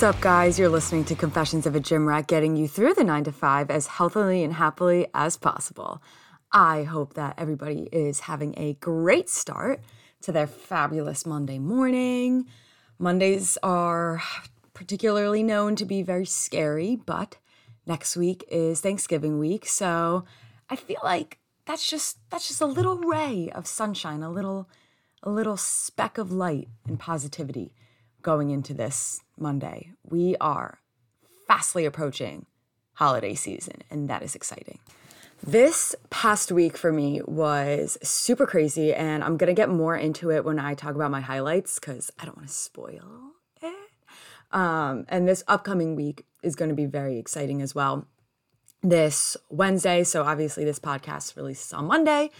What's up, guys? You're listening to Confessions of a Gym Rat, getting you through the nine to five as healthily and happily as possible. I hope that everybody is having a great start to their fabulous Monday morning. Mondays are particularly known to be very scary, but next week is Thanksgiving week, so I feel like that's just that's just a little ray of sunshine, a little a little speck of light and positivity going into this Monday. We are fastly approaching holiday season, and that is exciting. This past week for me was super crazy, and I'm gonna get more into it when I talk about my highlights because I don't wanna spoil it. Um, and this upcoming week is gonna be very exciting as well. This Wednesday, so obviously this podcast releases on Monday.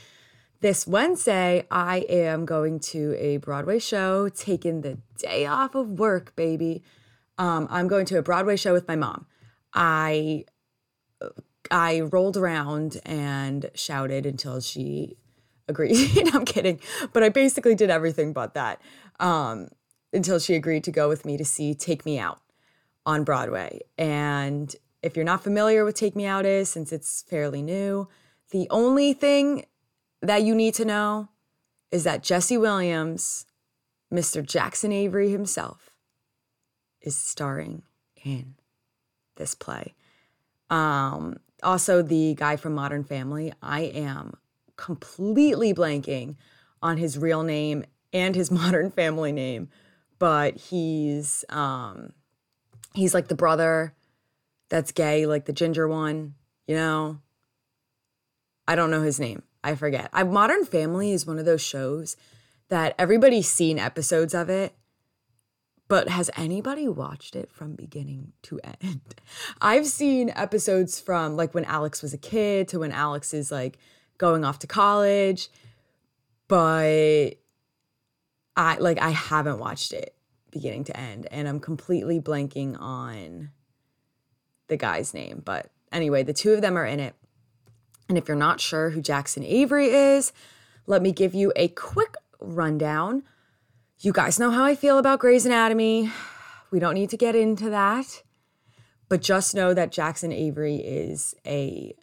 This Wednesday, I am going to a Broadway show, taking the day off of work, baby. Um, I'm going to a Broadway show with my mom. I I rolled around and shouted until she agreed. I'm kidding, but I basically did everything but that um, until she agreed to go with me to see Take Me Out on Broadway. And if you're not familiar with Take Me Out is, since it's fairly new, the only thing that you need to know is that Jesse Williams, Mr. Jackson Avery himself, is starring in this play. Um, also, the guy from Modern Family, I am completely blanking on his real name and his Modern Family name, but he's um, he's like the brother that's gay, like the ginger one, you know. I don't know his name. I forget. I Modern Family is one of those shows that everybody's seen episodes of it, but has anybody watched it from beginning to end? I've seen episodes from like when Alex was a kid to when Alex is like going off to college, but I like I haven't watched it beginning to end and I'm completely blanking on the guy's name, but anyway, the two of them are in it. And if you're not sure who Jackson Avery is, let me give you a quick rundown. You guys know how I feel about Grey's Anatomy. We don't need to get into that. But just know that Jackson Avery is a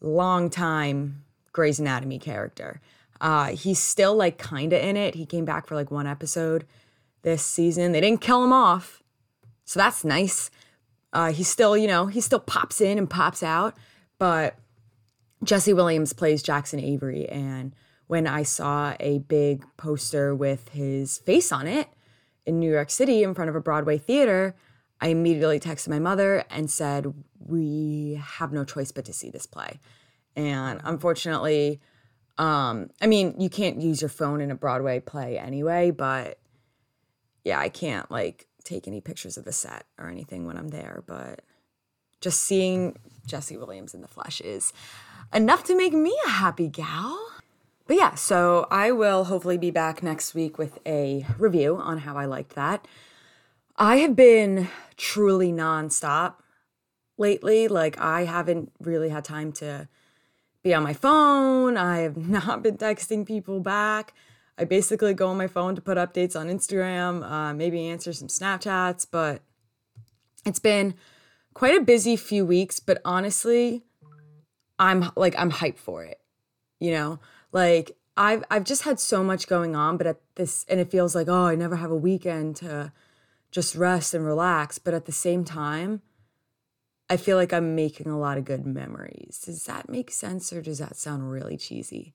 long time Grey's Anatomy character. Uh, he's still like kind of in it. He came back for like one episode this season. They didn't kill him off. So that's nice. Uh, he still, you know, he still pops in and pops out. But Jesse Williams plays Jackson Avery. And when I saw a big poster with his face on it in New York City in front of a Broadway theater, I immediately texted my mother and said, We have no choice but to see this play. And unfortunately, um, I mean, you can't use your phone in a Broadway play anyway, but yeah, I can't like take any pictures of the set or anything when I'm there. But just seeing Jesse Williams in the flesh is enough to make me a happy gal. But yeah, so I will hopefully be back next week with a review on how I liked that. I have been truly nonstop lately. Like, I haven't really had time to be on my phone. I have not been texting people back. I basically go on my phone to put updates on Instagram, uh, maybe answer some Snapchats, but it's been quite a busy few weeks. But honestly, I'm like I'm hyped for it. You know, like I've I've just had so much going on, but at this and it feels like oh I never have a weekend to just rest and relax. But at the same time, I feel like I'm making a lot of good memories. Does that make sense, or does that sound really cheesy?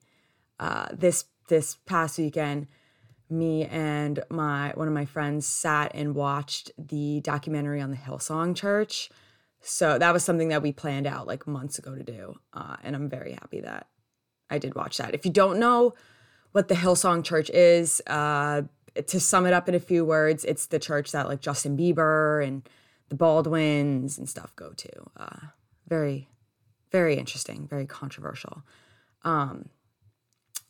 Uh, this this past weekend, me and my one of my friends sat and watched the documentary on the Hillsong Church. So that was something that we planned out like months ago to do. Uh, and I'm very happy that I did watch that. If you don't know what the Hillsong Church is, uh, to sum it up in a few words, it's the church that like Justin Bieber and the Baldwins and stuff go to. Uh, very, very interesting, very controversial. Um,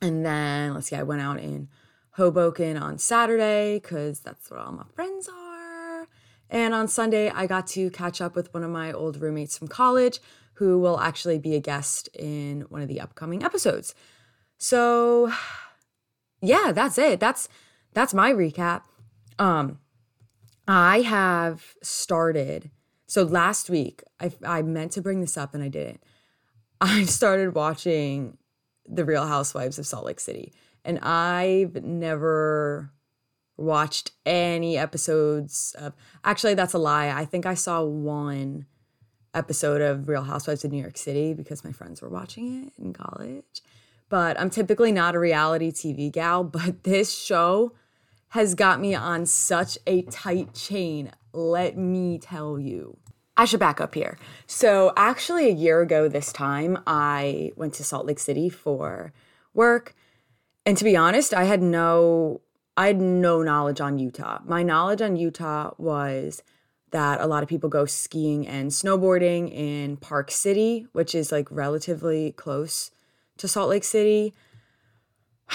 and then let's see, I went out in Hoboken on Saturday because that's where all my friends are. And on Sunday, I got to catch up with one of my old roommates from college who will actually be a guest in one of the upcoming episodes. So, yeah, that's it. That's that's my recap. Um I have started. So last week, I, I meant to bring this up and I didn't. I started watching The Real Housewives of Salt Lake City, and I've never watched any episodes of. Actually, that's a lie. I think I saw one episode of Real Housewives of New York City because my friends were watching it in college. But I'm typically not a reality TV gal, but this show has got me on such a tight chain. Let me tell you. I should back up here. So, actually, a year ago this time, I went to Salt Lake City for work. And to be honest, I had no I had no knowledge on Utah. My knowledge on Utah was that a lot of people go skiing and snowboarding in Park City, which is like relatively close to Salt Lake City.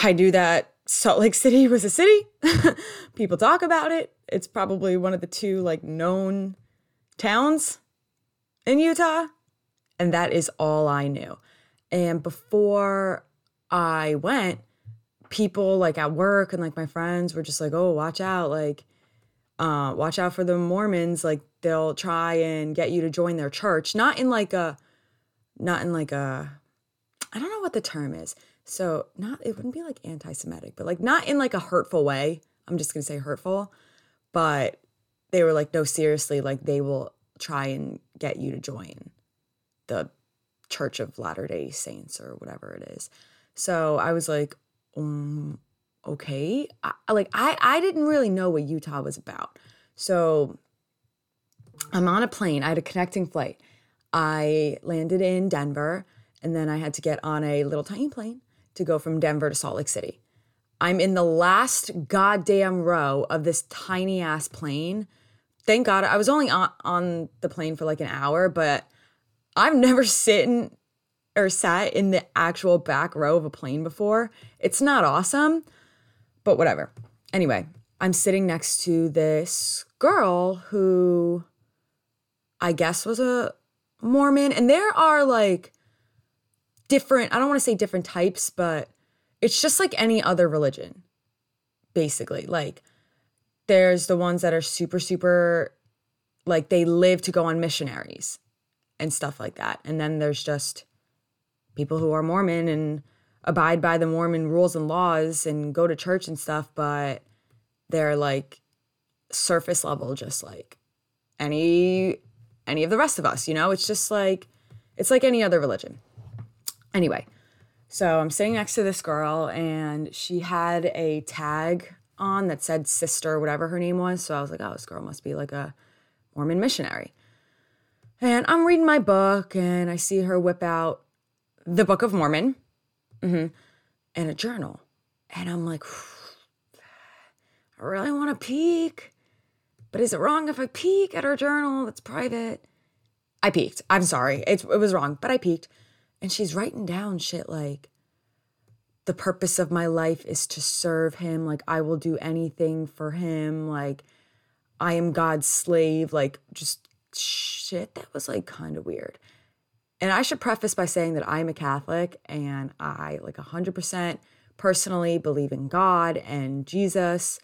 I knew that Salt Lake City was a city. people talk about it. It's probably one of the two like known towns in Utah. And that is all I knew. And before I went, people like at work and like my friends were just like, oh, watch out. Like, uh, watch out for the Mormons. Like they'll try and get you to join their church. Not in like a, not in like a, I don't know what the term is. So not it wouldn't be like anti-Semitic, but like not in like a hurtful way. I'm just gonna say hurtful, but they were like, no, seriously, like they will try and get you to join the Church of Latter Day Saints or whatever it is. So I was like, um, okay. I, like I I didn't really know what Utah was about. So I'm on a plane. I had a connecting flight. I landed in Denver and then I had to get on a little tiny plane to go from Denver to Salt Lake City. I'm in the last goddamn row of this tiny ass plane. Thank God I was only on, on the plane for like an hour, but I've never sitting or sat in the actual back row of a plane before. It's not awesome, but whatever. Anyway, I'm sitting next to this girl who I guess was a Mormon, and there are like different, I don't want to say different types, but it's just like any other religion, basically. Like there's the ones that are super, super, like they live to go on missionaries and stuff like that. And then there's just people who are Mormon and abide by the Mormon rules and laws and go to church and stuff, but they're like surface level, just like any any of the rest of us, you know? It's just like it's like any other religion. Anyway, so I'm sitting next to this girl and she had a tag on that said sister, whatever her name was. So I was like, oh, this girl must be like a Mormon missionary. And I'm reading my book and I see her whip out the Book of Mormon mm-hmm, and a journal. And I'm like, I really want to peek. But is it wrong if I peek at her journal that's private? I peeked. I'm sorry. It's, it was wrong, but I peeked. And she's writing down shit like, the purpose of my life is to serve him. Like, I will do anything for him. Like, I am God's slave. Like, just shit that was like kind of weird. And I should preface by saying that I'm a Catholic and I like 100% personally believe in God and Jesus.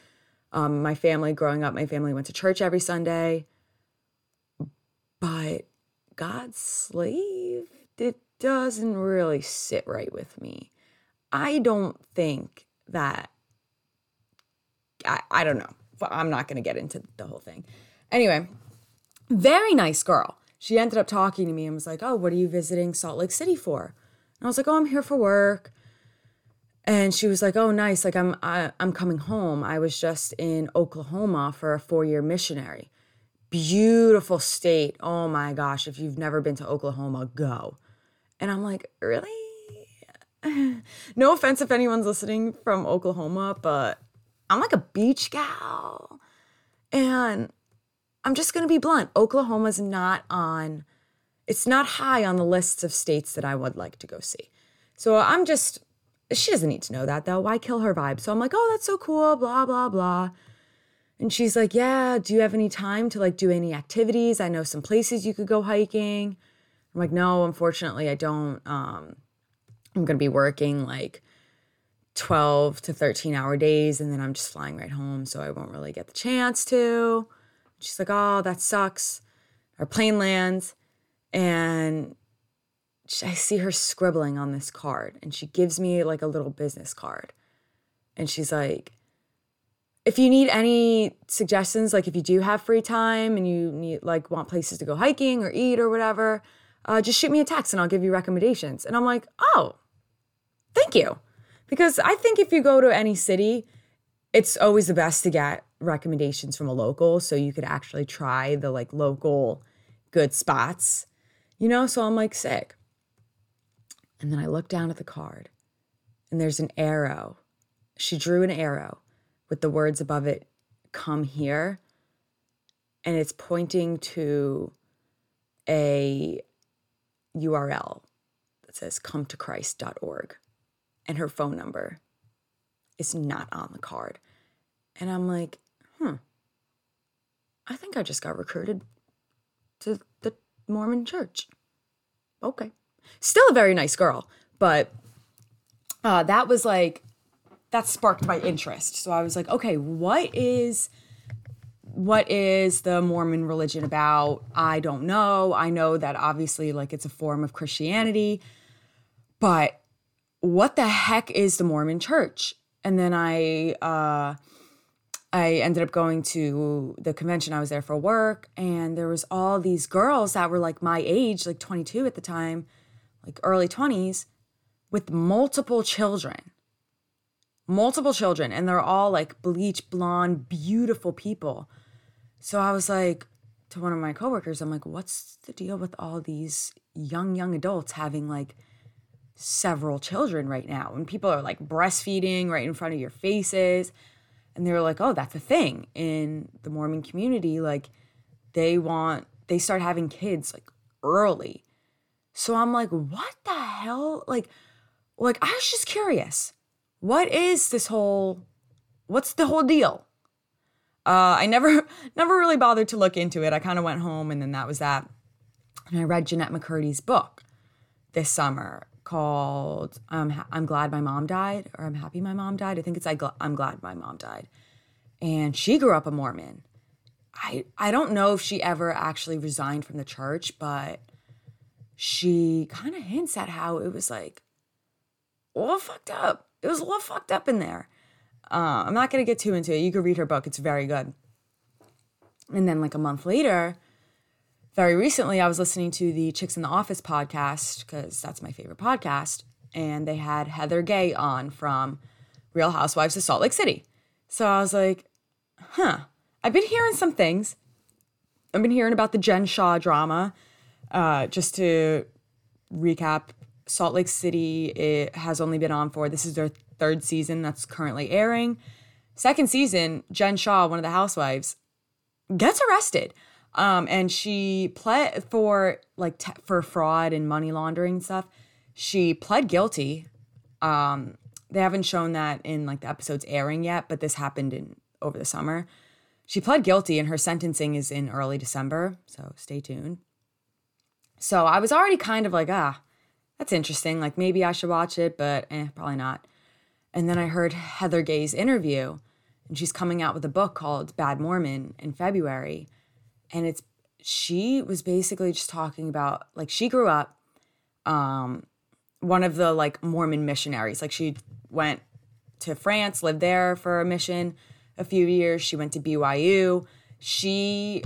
Um, my family, growing up, my family went to church every Sunday. But God's slave, it doesn't really sit right with me. I don't think that, I, I don't know. I'm not going to get into the whole thing. Anyway, very nice girl. She ended up talking to me and was like, Oh, what are you visiting Salt Lake City for? And I was like, Oh, I'm here for work. And she was like, "Oh, nice. Like I'm I, I'm coming home. I was just in Oklahoma for a 4-year missionary. Beautiful state. Oh my gosh, if you've never been to Oklahoma, go." And I'm like, really? no offense if anyone's listening from Oklahoma, but I'm like a beach gal. And I'm just going to be blunt. Oklahoma's not on, it's not high on the lists of states that I would like to go see. So I'm just, she doesn't need to know that though. Why kill her vibe? So I'm like, oh, that's so cool, blah, blah, blah. And she's like, yeah, do you have any time to like do any activities? I know some places you could go hiking. I'm like, no, unfortunately, I don't. Um, I'm going to be working like 12 to 13 hour days and then I'm just flying right home. So I won't really get the chance to. She's like, oh, that sucks. Our plane lands. And I see her scribbling on this card. And she gives me like a little business card. And she's like, if you need any suggestions, like if you do have free time and you need like want places to go hiking or eat or whatever, uh, just shoot me a text and I'll give you recommendations. And I'm like, oh, thank you. Because I think if you go to any city, it's always the best to get recommendations from a local so you could actually try the like local good spots, you know? So I'm like, sick. And then I look down at the card and there's an arrow. She drew an arrow with the words above it, come here. And it's pointing to a URL that says come to Christ.org. And her phone number is not on the card. And I'm like, hmm, I think I just got recruited to the Mormon church. Okay. Still a very nice girl, but uh, that was like, that sparked my interest. So I was like, okay, what is what is the Mormon religion about? I don't know. I know that obviously like it's a form of Christianity, but what the heck is the Mormon church? And then I uh I ended up going to the convention. I was there for work, and there was all these girls that were like my age, like 22 at the time, like early 20s, with multiple children. Multiple children, and they're all like bleach blonde, beautiful people. So I was like to one of my coworkers, I'm like, what's the deal with all these young, young adults having like several children right now? And people are like breastfeeding right in front of your faces and they were like, oh, that's a thing in the Mormon community. Like, they want, they start having kids like early. So I'm like, what the hell? Like, like I was just curious. What is this whole, what's the whole deal? Uh, I never, never really bothered to look into it. I kind of went home and then that was that. And I read Jennette McCurdy's book this summer called um, I'm Glad My Mom Died or I'm Happy My Mom Died. I think it's I gl- I'm Glad My Mom Died. And she grew up a Mormon. I I don't know if she ever actually resigned from the church, but she kind of hints at how it was like a little fucked up. It was a little fucked up in there. Uh, I'm not gonna get too into it. You can read her book; it's very good. And then, like a month later, very recently, I was listening to the Chicks in the Office podcast because that's my favorite podcast, and they had Heather Gay on from Real Housewives of Salt Lake City. So I was like, huh, I've been hearing some things. I've been hearing about the Jen Shah drama. Uh, just to recap, Salt Lake City it has only been on for this is their third season that's currently airing. Second season, Jen Shah, one of the housewives, gets arrested. Um, and she pled for like for fraud and money laundering stuff. She pled guilty. Um, they haven't shown that in like the episodes airing yet, but this happened in over the summer. She pled guilty, and her sentencing is in early December. So stay tuned. So I was already kind of like, ah, that's interesting. Like maybe I should watch it, but eh, probably not. And then I heard Heather Gay's interview, and she's coming out with a book called Bad Mormon in February and it's she was basically just talking about like she grew up um one of the like Mormon missionaries. Like she went to France, lived there for a mission a few years. She went to BYU. She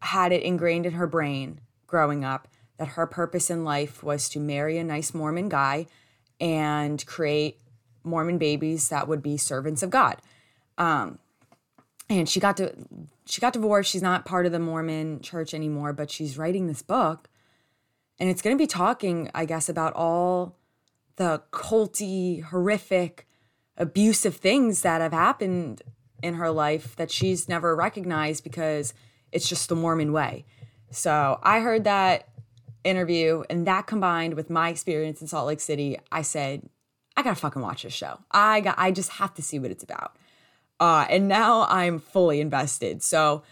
had it ingrained in her brain growing up that her purpose in life was to marry a nice Mormon guy and create Mormon babies that would be servants of God. Um, and she got to she got divorced. She's not part of the Mormon church anymore, but she's writing this book. And it's going to be talking, I guess, about all the culty, horrific, abusive things that have happened in her life that she's never recognized because it's just the Mormon way. So I heard that interview, and that combined with my experience in Salt Lake City, I said, I gotta fucking watch this show. I got I just have to see what it's about. Uh, and now I'm fully invested. So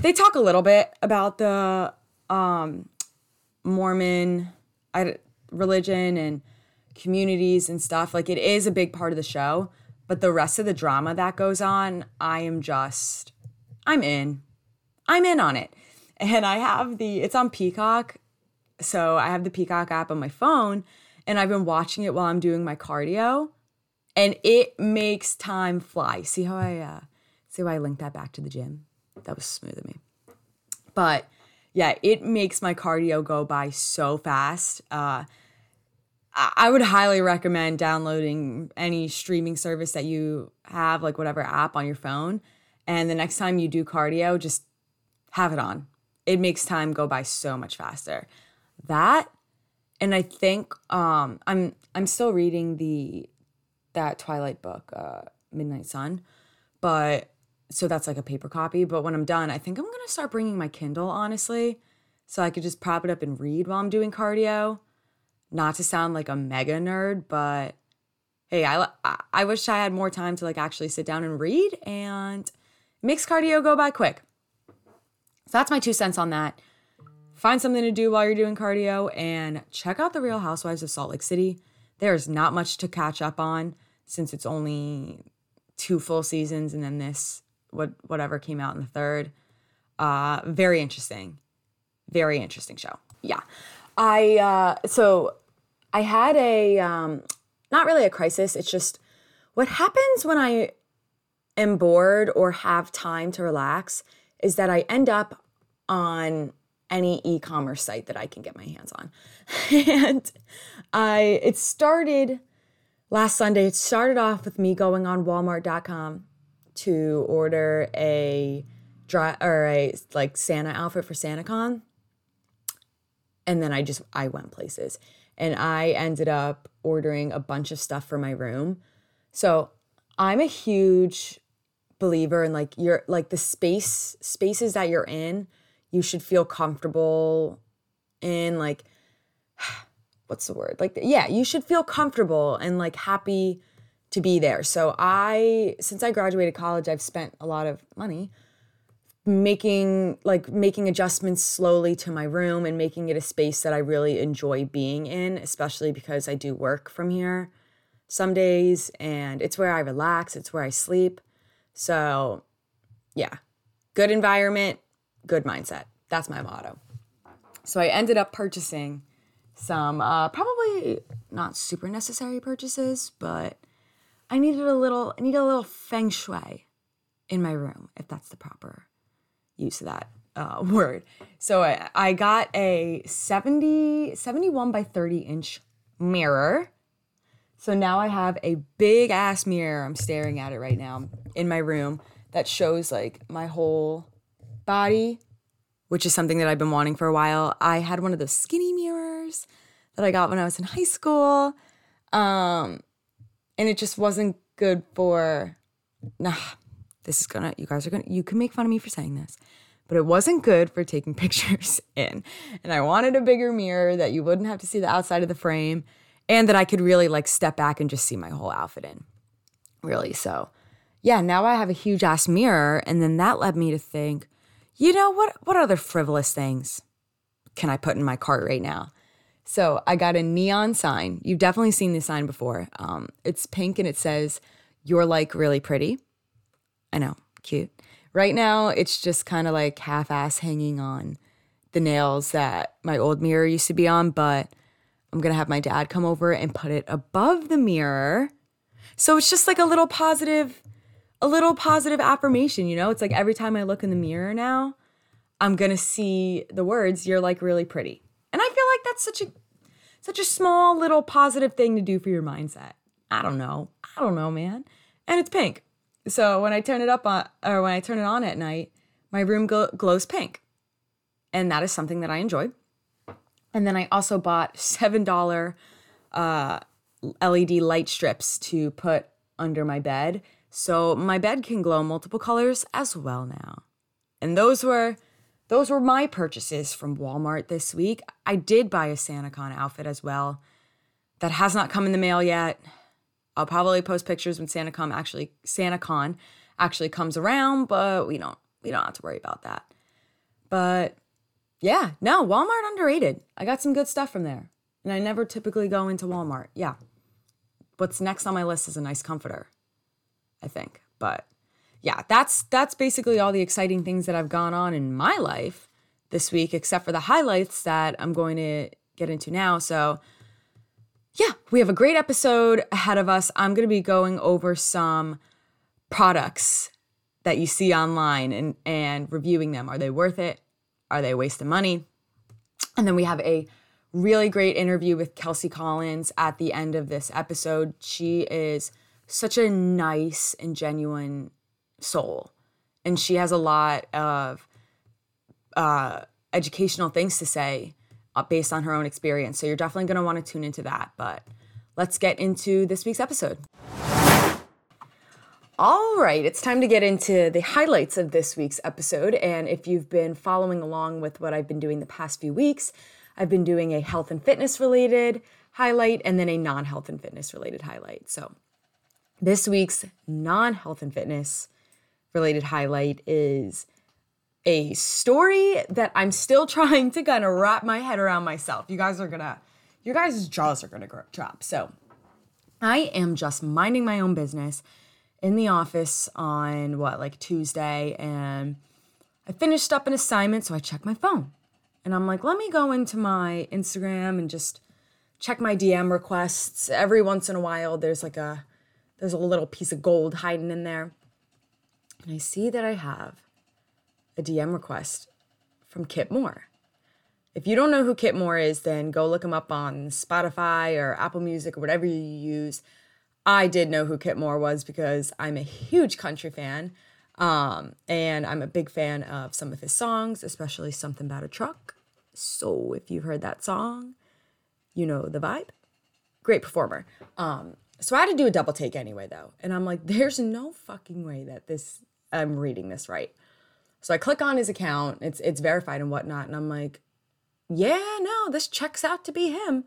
they talk a little bit about the um, Mormon religion and communities and stuff. Like it is a big part of the show, but the rest of the drama that goes on, I am just, I'm in. I'm in on it. And I have the, it's on Peacock. So I have the Peacock app on my phone and I've been watching it while I'm doing my cardio and it makes time fly. See how I, uh, see how I linked that back to the gym? That was smooth of me. But yeah, it makes my cardio go by so fast. Uh, I would highly recommend downloading any streaming service that you have, like whatever app on your phone. And the next time you do cardio, just have it on. It makes time go by so much faster. That and I think um, I'm I'm still reading the that Twilight book, uh, Midnight Sun, but so that's like a paper copy. But when I'm done, I think I'm gonna start bringing my Kindle, honestly, so I could just prop it up and read while I'm doing cardio. Not to sound like a mega nerd, but hey, I I wish I had more time to like actually sit down and read, and makes cardio go by quick. So that's my two cents on that. Find something to do while you're doing cardio and check out The Real Housewives of Salt Lake City. There's not much to catch up on since it's only two full seasons and then this what whatever came out in the third. Uh very interesting. Very interesting show. Yeah. I uh so I had a um not really a crisis, it's just what happens when I am bored or have time to relax is that I end up on any e-commerce site that I can get my hands on. and I it started last Sunday. It started off with me going on walmart.com to order a dry or a like Santa outfit for SantaCon. And then I just I went places and I ended up ordering a bunch of stuff for my room. So, I'm a huge believer in like your like the space spaces that you're in you should feel comfortable in like what's the word like yeah you should feel comfortable and like happy to be there so i since i graduated college i've spent a lot of money making like making adjustments slowly to my room and making it a space that i really enjoy being in especially because i do work from here some days and it's where i relax it's where i sleep so, yeah, good environment, good mindset. That's my motto. So, I ended up purchasing some uh, probably not super necessary purchases, but I needed a little, I needed a little feng shui in my room, if that's the proper use of that uh, word. So I, I got a 70, 71 by 30 inch mirror so now I have a big ass mirror. I'm staring at it right now in my room that shows like my whole body, which is something that I've been wanting for a while. I had one of those skinny mirrors that I got when I was in high school. Um, and it just wasn't good for nah, this is gonna you guys are gonna you can make fun of me for saying this but it wasn't good for taking pictures in. And I wanted a bigger mirror that you wouldn't have to see the outside of the frame and that I could really like step back and just see my whole outfit in. Really. So, yeah, now I have a huge ass mirror and then that led me to think, you know, what what other frivolous things can I put in my cart right now? So, I got a neon sign. You've definitely seen this sign before. Um, it's pink and it says, "You're like really pretty." I know, cute. Right now, it's just kind of like half ass hanging on the nails that my old mirror used to be on, but I'm to have my dad come over and put it above the mirror. So it's just like a little positive a little positive affirmation, you know? It's like every time I look in the mirror now, I'm to see the words you're like really pretty. Like that's such a such a small little positive thing to do for your mindset. I don't know. I don't know, man. And it's pink. So when I turn it up on or when I turn it on at night, my room glows pink. And that is something that I enjoy. And then I also bought $7 uh, LED light strips to put under my bed. So my bed can glow multiple colors as well now. And those were those were my purchases from Walmart this week. I did buy a SantaCon outfit as well. That has not come in the mail yet. I'll probably post pictures when SantaCon actually SantaCon actually comes around, but we don't we don't have to worry about that. But yeah, no, Walmart underrated. I got some good stuff from there. And I never typically go into Walmart. Yeah. What's next on my list is a nice comforter, I think. But yeah, that's that's basically all the exciting things that have gone on in my life this week, except for the highlights that I'm going to get into now. So yeah, we have a great episode ahead of us. I'm going to be going over some products that you see online and and reviewing them. Are they worth it? Are they a waste of money? And then we have a really great interview with Kelsie Collins at the end of this episode. She is such a nice and genuine soul. And she has a lot of uh, educational things to say uh, based on her own experience. So you're definitely going to want to tune into that. But let's get into this week's episode. All right, it's time to get into the highlights of this week's episode. And if you've been following along with what I've been doing the past few weeks, I've been doing a health and fitness related highlight and then a non health and fitness related highlight. So this week's non health and fitness related highlight is a story that I'm still trying to kind of wrap my head around myself. You guys are gonna, your guys' jaws are gonna drop. So I am just minding my own business in the office on what, like Tuesday, and I finished up an assignment, so I checked my phone. And I'm like, let me go into my Instagram and just check my DM requests. Every once in a while, there's like a there's a little piece of gold hiding in there. And I see that I have a DM request from Kip Moore. If you don't know who Kip Moore is, then go look him up on Spotify or Apple Music or whatever you use. I did know who Kip Moore was because I'm a huge country fan. Um, and I'm a big fan of some of his songs, especially Something About a Truck. So if you've heard that song, you know the vibe. Great performer. Um, so I had to do a double take anyway, though. And I'm like, there's no fucking way that this, I'm reading this right. So I click on his account, it's it's verified and whatnot, and I'm like, yeah, no, this checks out to be him.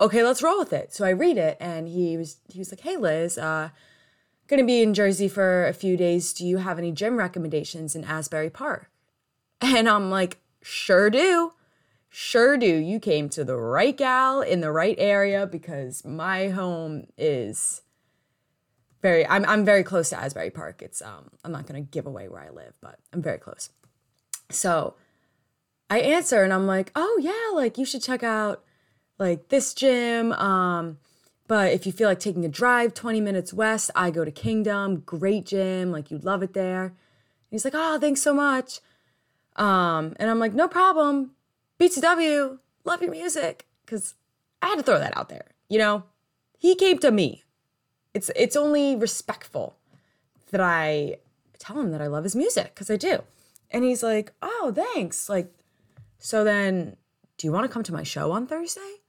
Okay, let's roll with it. So I read it, and he was he was like, hey Liz, uh, gonna be in Jersey for a few days. Do you have any gym recommendations in Asbury Park? And I'm like, sure do. Sure do. You came to the right gal in the right area because my home is very I'm I'm very close to Asbury Park. It's um I'm not going to give away where I live, but I'm very close. So I answer and I'm like, "Oh yeah, like you should check out like this gym um but if you feel like taking a drive 20 minutes west, I go to Kingdom, great gym, like you'd love it there." And he's like, "Oh, thanks so much." Um and I'm like, "No problem. BTW, love your music." Cuz I had to throw that out there, you know? He came to me it's it's only respectful that I tell him that I love his music because I do. And he's like, "Oh, thanks." Like, so then, do you want to come to my show on Thursday?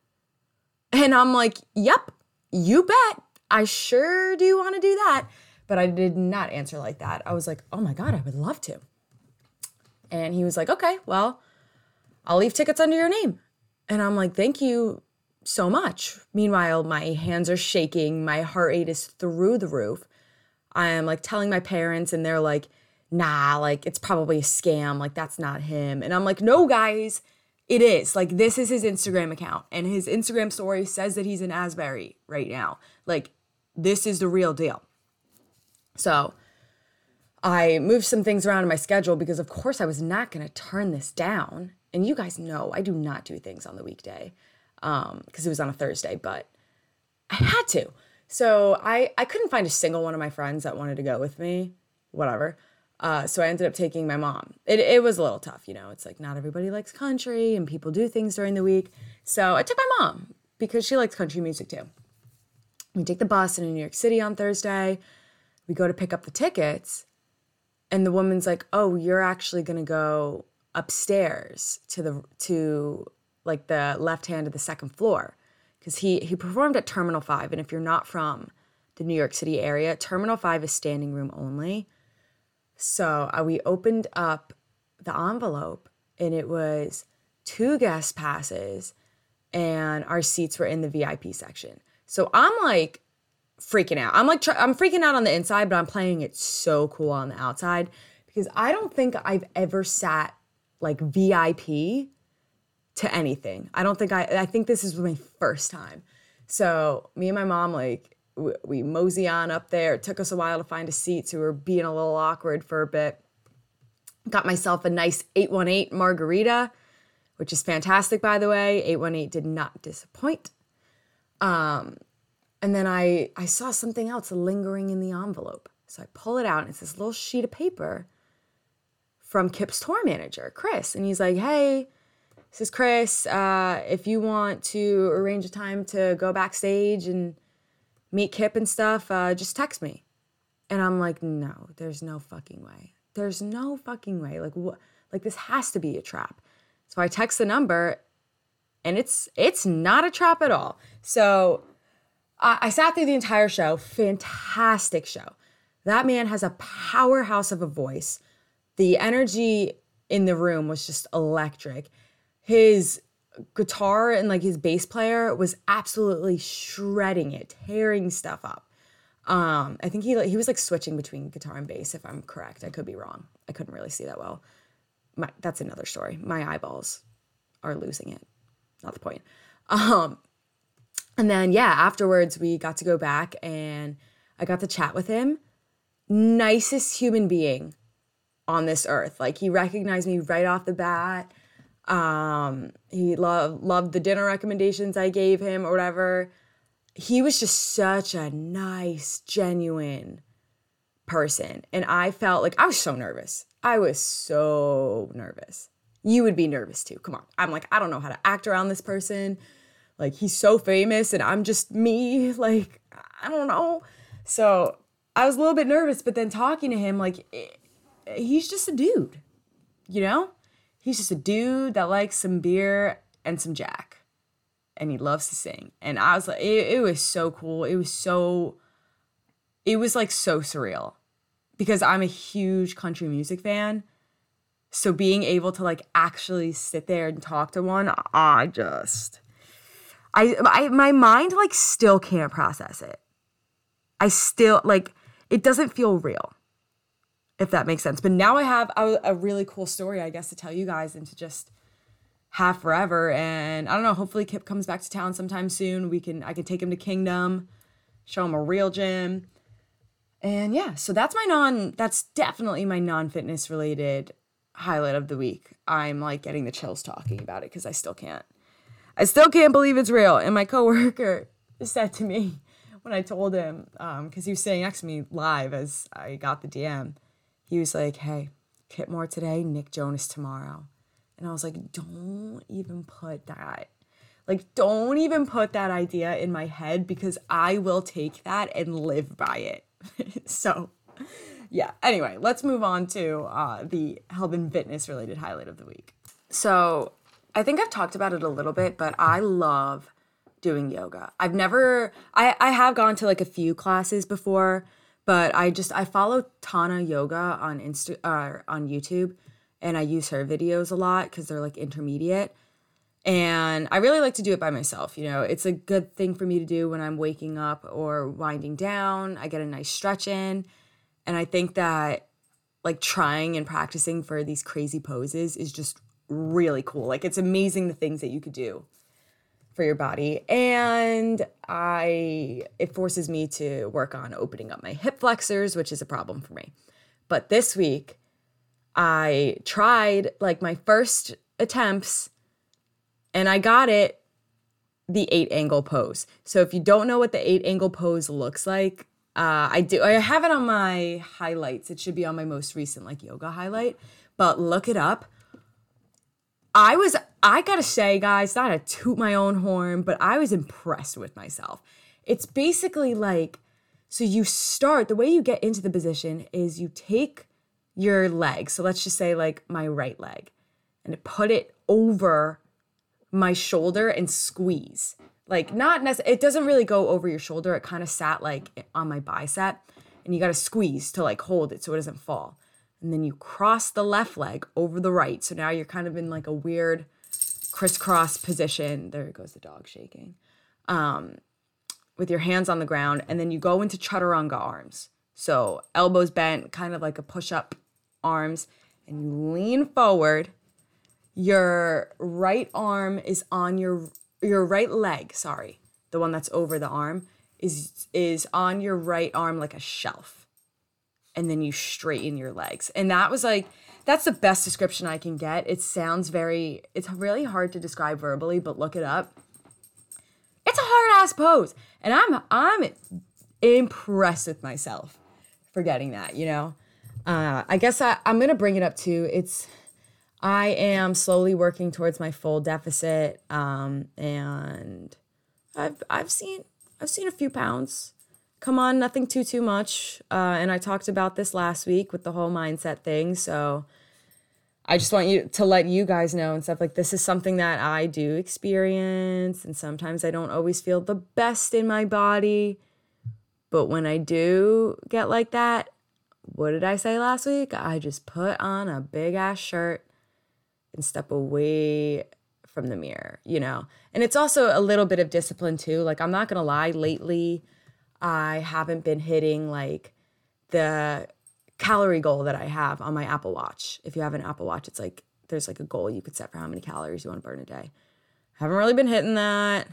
And I'm like, "Yep, you bet. I sure do want to do that." But I did not answer like that. I was like, "Oh my god, I would love to." And he was like, "Okay, well, I'll leave tickets under your name." And I'm like, "Thank you so much. Meanwhile, my hands are shaking, my heart rate is through the roof. I am like telling my parents, and they're like, nah, like it's probably a scam. Like that's not him. And I'm like, no, guys, it is. Like this is his Instagram account, and his Instagram story says that he's in Asbury right now. Like this is the real deal. So I moved some things around in my schedule because, of course, I was not going to turn this down. And you guys know I do not do things on the weekday um because it was on a Thursday, but I had to. So I I couldn't find a single one of my friends that wanted to go with me, whatever. Uh, so I ended up taking my mom. It it was a little tough, you know. It's like not everybody likes country and people do things during the week. So I took my mom because she likes country music too. We take the bus into New York City on Thursday. We go to pick up the tickets, and the woman's like, "Oh, you're actually gonna go upstairs to the to like the left hand of the second floor because he he performed at Terminal 5 and if you're not from the New York City area, Terminal 5 is standing room only. So uh, we opened up the envelope and it was two guest passes and our seats were in the VIP section. So I'm like freaking out. I'm like tr- I'm freaking out on the inside, but I'm playing it so cool on the outside because I don't think I've ever sat like VIP to anything. I don't think I I think this is my first time. So me and my mom like we mosey on up there. It took us a while to find a seat, so we were being a little awkward for a bit. Got myself a nice 818 margarita, which is fantastic, by the way. 818 did not disappoint. Um, and then I, I saw something else lingering in the envelope. So I pull it out, and it's this little sheet of paper from Kip's tour manager, Chris. And he's like, hey, this is Chris. Uh, if you want to arrange a time to go backstage and meet Kip and stuff, uh, just text me. And I'm like, no, there's no fucking way. There's no fucking way. Like what? Like this has to be a trap. So I text the number, and it's it's not a trap at all. So I, I sat through the entire show. Fantastic show. That man has a powerhouse of a voice. The energy in the room was just electric. His guitar and like his bass player was absolutely shredding it, tearing stuff up. Um, I think he he was like switching between guitar and bass, if I'm correct. I could be wrong. I couldn't really see that well. My, that's another story. My eyeballs are losing it. Not the point. Um, and then yeah, afterwards we got to go back and I got to chat with him. Nicest human being on this earth. Like he recognized me right off the bat. Um, he loved loved the dinner recommendations I gave him or whatever. He was just such a nice, genuine person. And I felt like I was so nervous. I was so nervous. You would be nervous too. Come on. I'm like, I don't know how to act around this person. Like, he's so famous and I'm just me. Like, I don't know. So I was a little bit nervous, but then talking to him, like, he's just a dude, you know? He's just a dude that likes some beer and some Jack. And he loves to sing. And I was like, it, it was so cool. It was so, it was like so surreal because I'm a huge country music fan. So being able to like actually sit there and talk to one, I just, I, I my mind like still can't process it. I still like it doesn't feel real if that makes sense. But now I have a, a, really cool story, I guess, to tell you guys and to just have forever. And I don't know, hopefully Kip comes back to town sometime soon. We can I can take him to Kingdom, show him a real gym. And yeah, so that's my non that's definitely my non-fitness related highlight of the week. I'm like getting the chills talking about it because I still can't. I still can't believe it's real. And my coworker said to me when I told him, because um, he was sitting next to me live as I got the DM, he was like, hey, Kip Moore today, Nick Jonas tomorrow. And I was like, don't even put that. Like, don't even put that idea in my head because I will take that and live by it. so, yeah. Anyway, let's move on to uh, the health and fitness related highlight of the week. So, I think I've talked about it a little bit, but I love doing yoga. I've never, I, I have gone to like a few classes before, but I just I follow Tana Yoga on Insta uh, on YouTube, and I use her videos a lot because they're like intermediate. And I really like to do it by myself. You know, it's a good thing for me to do when I'm waking up or winding down. I get a nice stretch in. And I think that like trying and practicing for these crazy poses is just really cool. Like it's amazing the things that you could do for your body and i it forces me to work on opening up my hip flexors which is a problem for me. But this week i tried like my first attempts and i got it the eight angle pose. So if you don't know what the eight angle pose looks like uh, i do i have it on my highlights. It should be on my most recent like yoga highlight but look it up. I was, I gotta say, guys, not to toot my own horn, but I was impressed with myself. It's basically like, so you start, the way you get into the position is you take your leg. So let's just say, like, my right leg, and put it over my shoulder and squeeze. Like, not necessarily, it doesn't really go over your shoulder. It kind of sat like on my bicep, and you gotta squeeze to like hold it so it doesn't fall and then you cross the left leg over the right. So now you're kind of in like a weird crisscross position. There goes the dog shaking. Um, with your hands on the ground, and then you go into chaturanga arms. So elbows bent, kind of like a push up arms, and you lean forward. Your right arm is on your your right leg, sorry, the one that's over the arm is is on your right arm like a shelf. And then you straighten your legs. And that was like that's the best description I can get. It sounds very it's really hard to describe verbally, but look it up. It's a hard ass pose. And I'm I'm impressed with myself for getting that, you know? Uh, I guess I, I'm gonna bring it up too. It's I am slowly working towards my full deficit, um, and I've I've seen I've seen a few pounds come on, nothing too too much. Uh, and I talked about this last week with the whole mindset thing. So I just want you to let you guys know and stuff like this is something that I do experience, and sometimes I don't always feel the best in my body. But when I do get like that, what did I say last week? I just put on a big ass shirt and step away from the mirror, you know? And it's also a little bit of discipline too. Like, I'm not gonna lie, lately, I haven't been hitting like the calorie goal that I have on my Apple Watch. If you have an Apple Watch, it's like there's like a goal you could set for how many calories you want to burn a day. Haven't really been hitting that.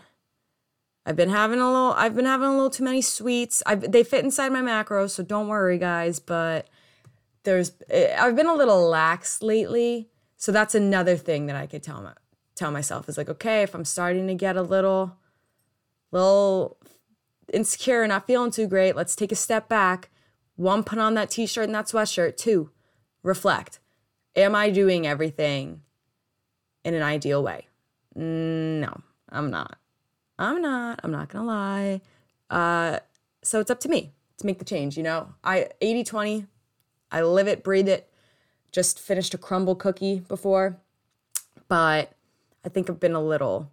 I've been having a little I've been having a little too many sweets. I've they fit inside my macros, so don't worry guys, but there's eh, I've been a little lax lately. So that's another thing that I could tell my, tell myself is like, okay, if I'm starting to get a little little insecure, not feeling too great, let's take a step back. One, put on that t-shirt and that sweatshirt. Two, reflect. Am I doing everything in an ideal way? No, I'm not. I'm not. I'm not gonna lie. Uh, so it's up to me to make the change, you know? I 80-20, I live it, breathe it just finished a crumble cookie before, but I think I've been a little.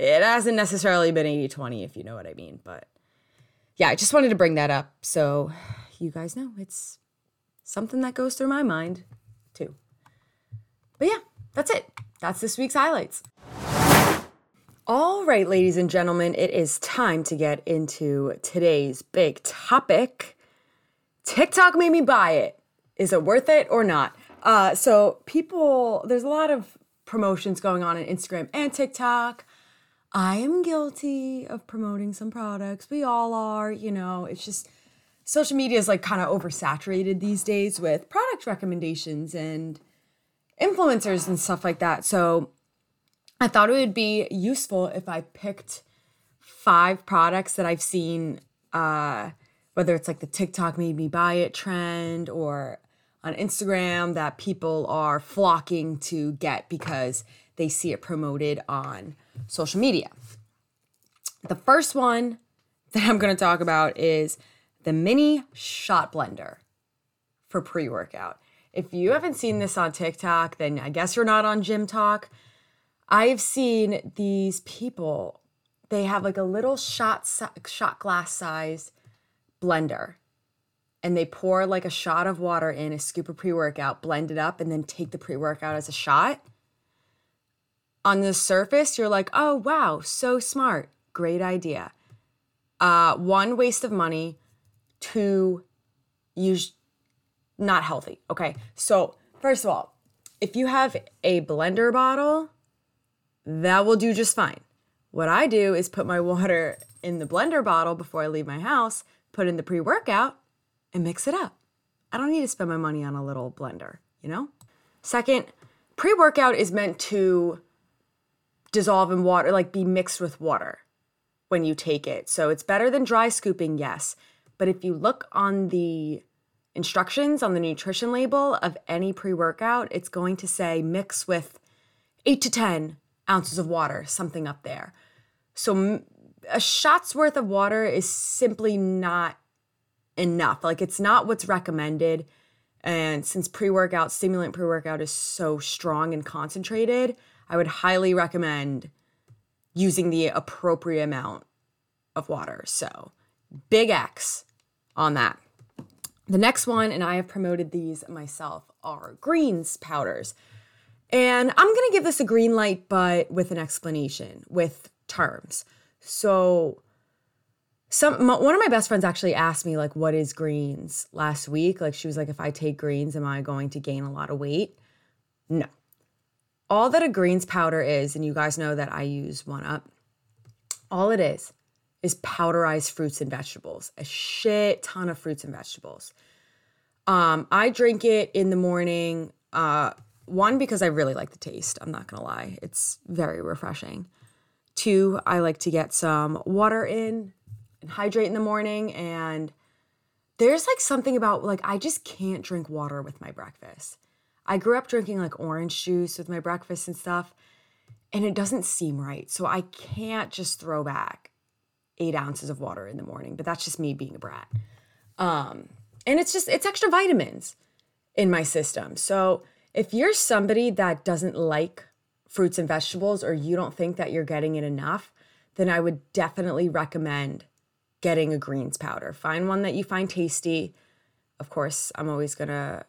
It hasn't necessarily been 80 20, if you know what I mean. But yeah, I just wanted to bring that up so you guys know it's something that goes through my mind too. But yeah, that's it. That's this week's highlights. All right, ladies and gentlemen, it is time to get into today's big topic. TikTok made me buy it. Is it worth it or not? Uh, so people, there's a lot of promotions going on on Instagram and TikTok. I am guilty of promoting some products. We all are, you know, it's just social media is like kind of oversaturated these days with product recommendations and influencers and stuff like that. So I thought it would be useful if I picked five products that I've seen, uh, whether it's like the TikTok made me buy it trend or on Instagram that people are flocking to get because they see it promoted on social media. The first one that I'm going to talk about is the mini shot blender for pre workout. If you haven't seen this on TikTok, then I guess you're not on GymTok. I've seen these people, they have like a little shot, shot glass size blender and they pour like a shot of water in, a scoop of pre workout, blend it up, and then take the pre workout as a shot. On the surface, you're like, oh, wow, so smart. Great idea. Uh, one, waste of money. Two, use not healthy. Okay. So, first of all, if you have a blender bottle, that will do just fine. What I do is put my water in the blender bottle before I leave my house, put in the pre workout, and mix it up. I don't need to spend my money on a little blender, you know? Second, pre workout is meant to dissolve in water, like be mixed with water when you take it. So it's better than dry scooping, yes. But if you look on the instructions on the nutrition label of any pre workout, it's going to say mix with eight to 10 ounces of water, something up there. So a shot's worth of water is simply not enough. Like it's not what's recommended. And since pre workout, stimulant pre workout is so strong and concentrated, I would highly recommend using the appropriate amount of water. So, big X on that. The next one, and I have promoted these myself, are greens powders. And I'm going to give this a green light, but with an explanation, with terms. So, some my, one of my best friends actually asked me like what is greens last week like she was like if i take greens am i going to gain a lot of weight no all that a greens powder is and you guys know that i use one up all it is is powderized fruits and vegetables, a shit ton of fruits and vegetables. Um, I drink it in the morning. Uh, one, because I really like the taste. I'm not gonna lie, it's very refreshing. Two, I like to get some water in and hydrate in the morning. And there's like something about like, I just can't drink water with my breakfast. I grew up drinking like orange juice with my breakfast and stuff, and it doesn't seem right. So I can't just throw back eight ounces of water in the morning, but that's just me being a brat. Um, and it's just, it's extra vitamins in my system. So if you're somebody that doesn't like fruits and vegetables or you don't think that you're getting it enough, then I would definitely recommend getting a greens powder. Find one that you find tasty. Of course, I'm always going to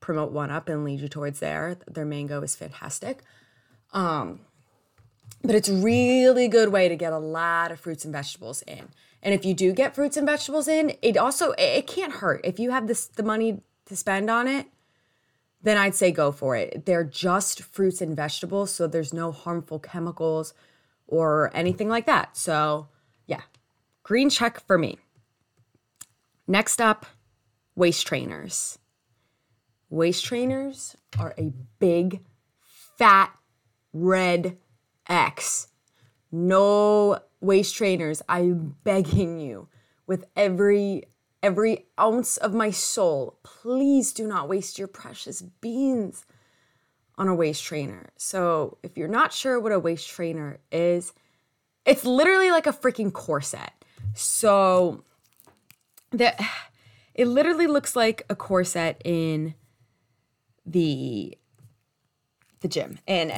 promote one up and lead you towards there. Their mango is fantastic. Um, but it's really good way to get a lot of fruits and vegetables in. And if you do get fruits and vegetables in, it also it can't hurt. If you have this the money to spend on it, then I'd say go for it. They're just fruits and vegetables, so there's no harmful chemicals or anything like that. So, yeah, green check for me. Next up, waist trainers. Waist trainers are a big, fat, red X. No waist trainers. I'm begging you with every every ounce of my soul, please do not waste your precious beans on a waist trainer. So, if you're not sure what a waist trainer is, it's literally like a freaking corset. So, that it literally looks like a corset in the the gym. And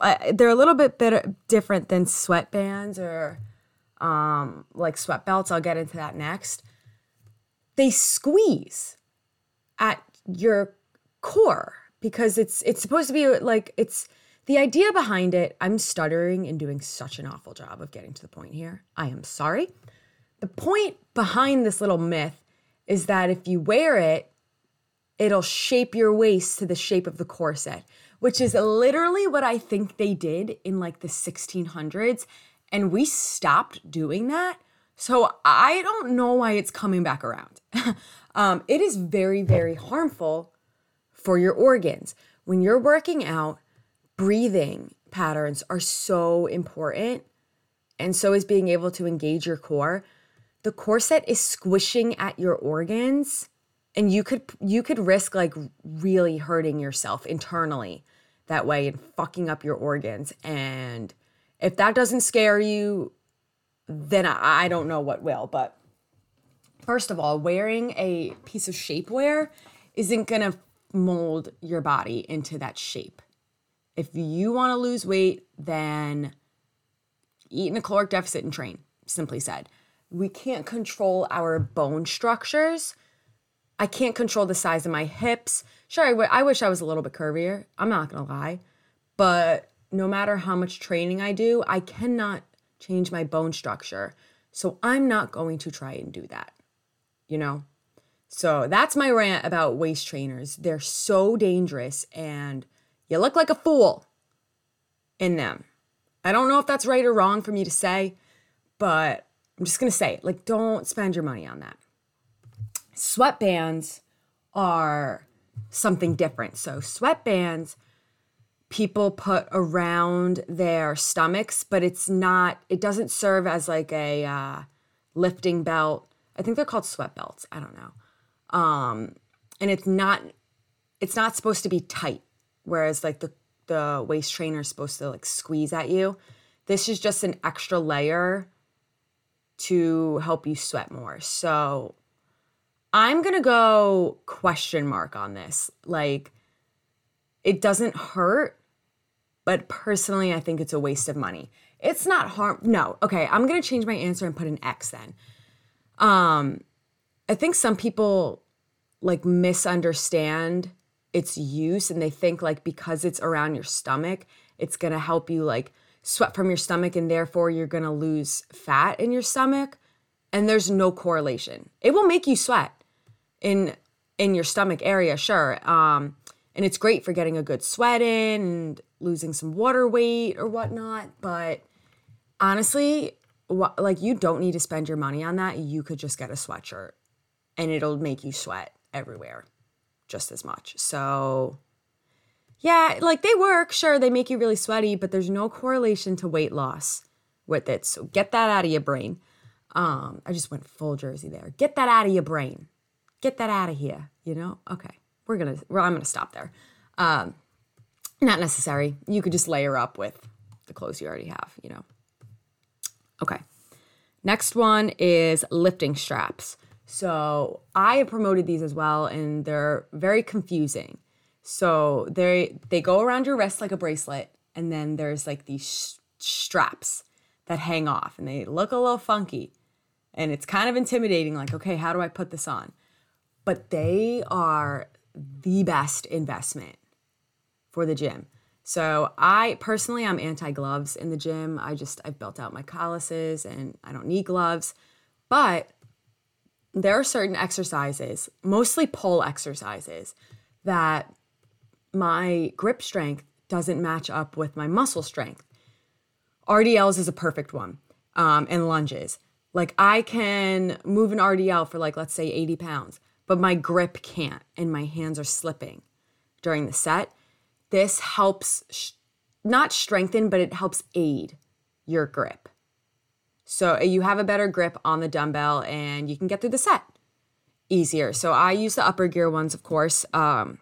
uh, they're a little bit better, different than sweatbands or um, like sweat belts. I'll get into that next. They squeeze at your core because it's it's supposed to be like it's the idea behind it i'm stuttering and doing such an awful job of getting to the point here. I am sorry. The point behind this little myth is that if you wear it it'll shape your waist to the shape of the corset which is literally what i think they did in like the 1600s and we stopped doing that so I don't know why it's coming back around. um, it is very, very harmful for your organs. When you're working out, breathing patterns are so important. And so is being able to engage your core. The corset is squishing at your organs and you could you could risk like really hurting yourself internally that way and fucking up your organs and if that doesn't scare you then I, I don't know what will. But first of all, wearing a piece of shapewear isn't going to mold your body into that shape. If you want to lose weight, then eat in a caloric deficit and train, simply said. We can't control our bone structures. I can't control the size of my hips. Sure, I, w- I wish I was a little bit curvier. I'm not to lie. But no matter how much training I do, I cannot change my bone structure. So I'm not going to try and do that, you know? So that's my rant about waist trainers. They're so dangerous and you look like a fool in them. I don't know if that's right or wrong for me to say, but I'm just to say. Like, don't spend your money on that. Sweatbands are something different. So, sweatbands people put around their stomachs, but it's not, it doesn't serve as like a uh, lifting belt. I think they're called sweat belts. I don't know. Um, and it's not, it's not supposed to be tight. Whereas like the, the waist trainer is supposed to like squeeze at you. This is just an extra layer to help you sweat more. So I'm going to go question mark on this. Like, it doesn't hurt, but personally, I think it's a waste of money. It's not harm. No, okay, I'm gonna change my answer and put an X then. Um, I think some people like misunderstand its use and they think like because it's around your stomach, it's gonna help you like sweat from your stomach and therefore you're gonna lose fat in your stomach. And there's no correlation. It will make you sweat in in your stomach area, sure. Um, and it's great for getting a good sweat in and losing some water weight or whatnot. But honestly, wh- like you don't need to spend your money on that. You could just get a sweatshirt and it'll make you sweat everywhere just as much. So yeah, like they work, sure, they make you really sweaty, but there's no correlation to weight loss with it. So get that out of your brain. Um, I just went full jersey there. Get that out of your brain. Get that out of here, you know? Okay. We're gonna well, I'm gonna stop there. Um, not necessary. You could just layer up with the clothes you already have, you know. Okay. Next one is lifting straps. So I have promoted these as well, and they're very confusing. So they they go around your wrist like a bracelet, and then there's like these sh- straps that hang off, and they look a little funky, and it's kind of intimidating. Like, okay, how do I put this on? But they are the best investment for the gym. So I personally I'm anti gloves in the gym. I just I've built out my calluses and I don't need gloves. But there are certain exercises, mostly pull exercises, that my grip strength doesn't match up with my muscle strength. RDLs is a perfect one, um, and lunges. Like I can move an RDL for like let's say 80 pounds, but my grip can't, and my hands are slipping during the set. This helps sh- not strengthen, but it helps aid your grip. So uh, you have a better grip on the dumbbell and you can get through the set easier. So I use the upper gear ones, of course, um,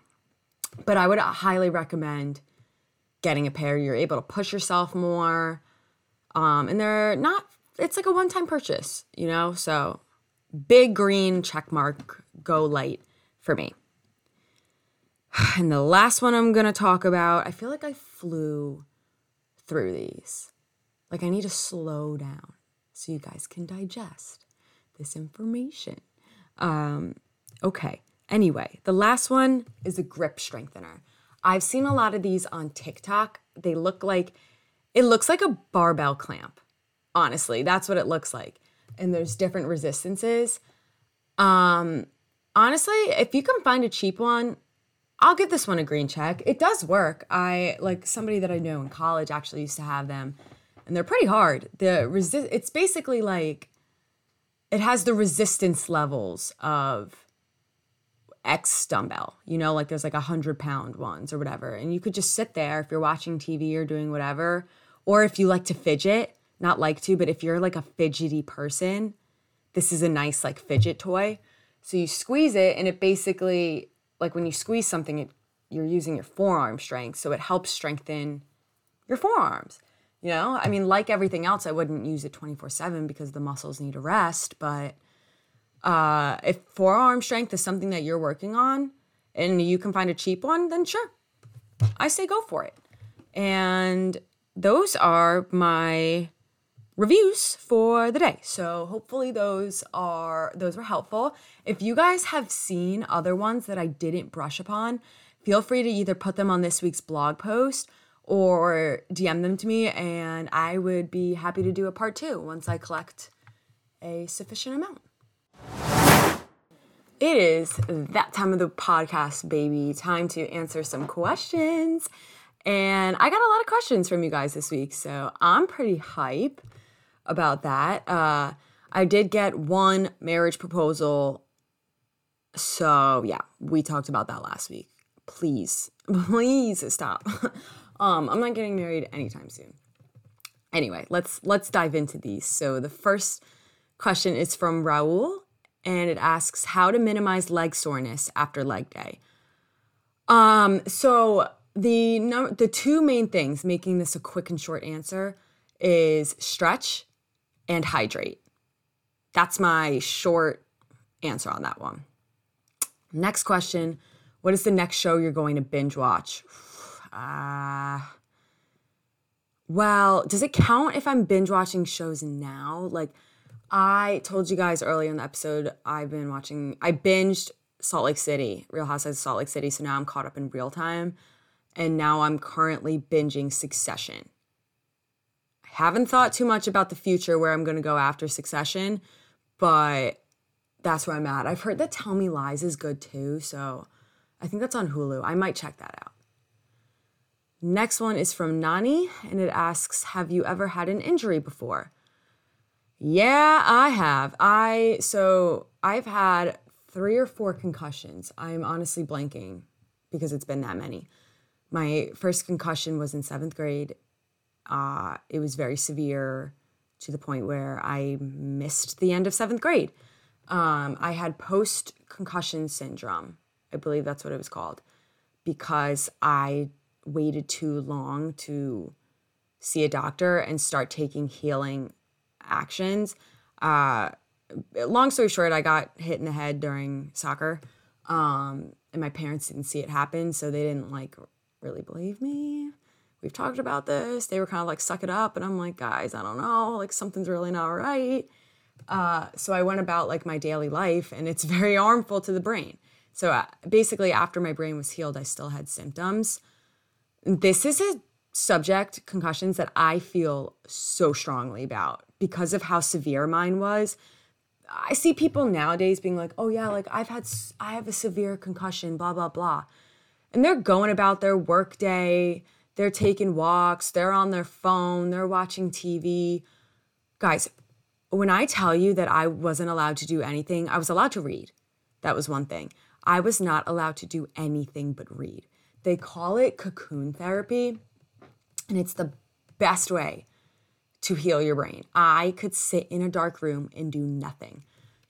but I would highly recommend getting a pair. You're able to push yourself more, um, and they're not. It's like a one-time purchase, you know. So big green check mark, go light for me. And the last one I'm gonna talk about, I feel like I flew through these. Like I need to slow down so you guys can digest this information. Um, okay. Anyway, the last one is a grip strengthener. I've seen a lot of these on TikTok. They look like it looks like a barbell clamp. Honestly, that's what it looks like. And there's different resistances. Um, honestly, if you can find a cheap one, I'll give this one a green check. It does work. I like somebody that I know in college actually used to have them and they're pretty hard. The resist it's basically like it has the resistance levels of X dumbbell. You know, like there's like a hundred pound ones or whatever. And you could just sit there if you're watching TV or doing whatever. Or if you like to fidget, not like to, but if you're like a fidgety person, this is a nice like fidget toy. So you squeeze it and it basically like when you squeeze something, it, you're using your forearm strength. So it helps strengthen your forearms. You know, I mean, like everything else, I wouldn't use it 24 7 because the muscles need a rest. But uh, if forearm strength is something that you're working on and you can find a cheap one, then sure, I say go for it. And those are my reviews for the day. So hopefully those are those were helpful. If you guys have seen other ones that I didn't brush upon, feel free to either put them on this week's blog post or DM them to me, and I would be happy to do a part two once I collect a sufficient amount. It is that time of the podcast, baby. Time to answer some questions. And I got a lot of questions from you guys this week, so I'm pretty hype about that. Uh, I did get one marriage proposal. So, yeah, we talked about that last week. Please, please stop. Um, I'm not getting married anytime soon. Anyway, let's let's dive into these. So the first question is from Raul, and it asks how to minimize leg soreness after leg day. Um, so the no, the two main things making this a quick and short answer is stretch and hydrate. That's my short answer on that one. Next question, what is the next show you're going to binge watch? Uh, well, does it count if I'm binge watching shows now? Like, I told you guys earlier in the episode, I've been watching, I binged Salt Lake City, Real Housewives of Salt Lake City. So now I'm caught up in real time. And now I'm currently binging Succession. Haven't thought too much about the future where I'm going to go after Succession, but that's where I'm at. I've heard that Tell Me Lies is good too. So I think that's on Hulu. I might check that out. Next one is from Nani, and it asks Have you ever had an injury before? Yeah, I have. I so I've had three or four concussions. I'm honestly blanking because it's been that many. My first concussion was in seventh grade. Uh, it was very severe to the point where I missed the end of seventh grade. Um, I had post concussion syndrome. I believe that's what it was called because I waited too long to see a doctor and start taking healing actions. Uh, long story short, I got hit in the head during soccer, um, and my parents didn't see it happen, so they didn't like really believe me. We've talked about this. They were kind of like, suck it up. And I'm like, guys, I don't know. Like, something's really not right. Uh, so I went about like my daily life, and it's very harmful to the brain. So uh, basically, after my brain was healed, I still had symptoms. This is a subject, concussions, that I feel so strongly about because of how severe mine was. I see people nowadays being like, "Oh yeah, like I've had I have a severe concussion, blah blah blah." And they're going about their workday, they're taking walks, they're on their phone, they're watching TV. Guys, when I tell you that I wasn't allowed to do anything, I was allowed to read. That was one thing. I was not allowed to do anything but read. They call it cocoon therapy, and it's the best way to heal your brain. I could sit in a dark room and do nothing.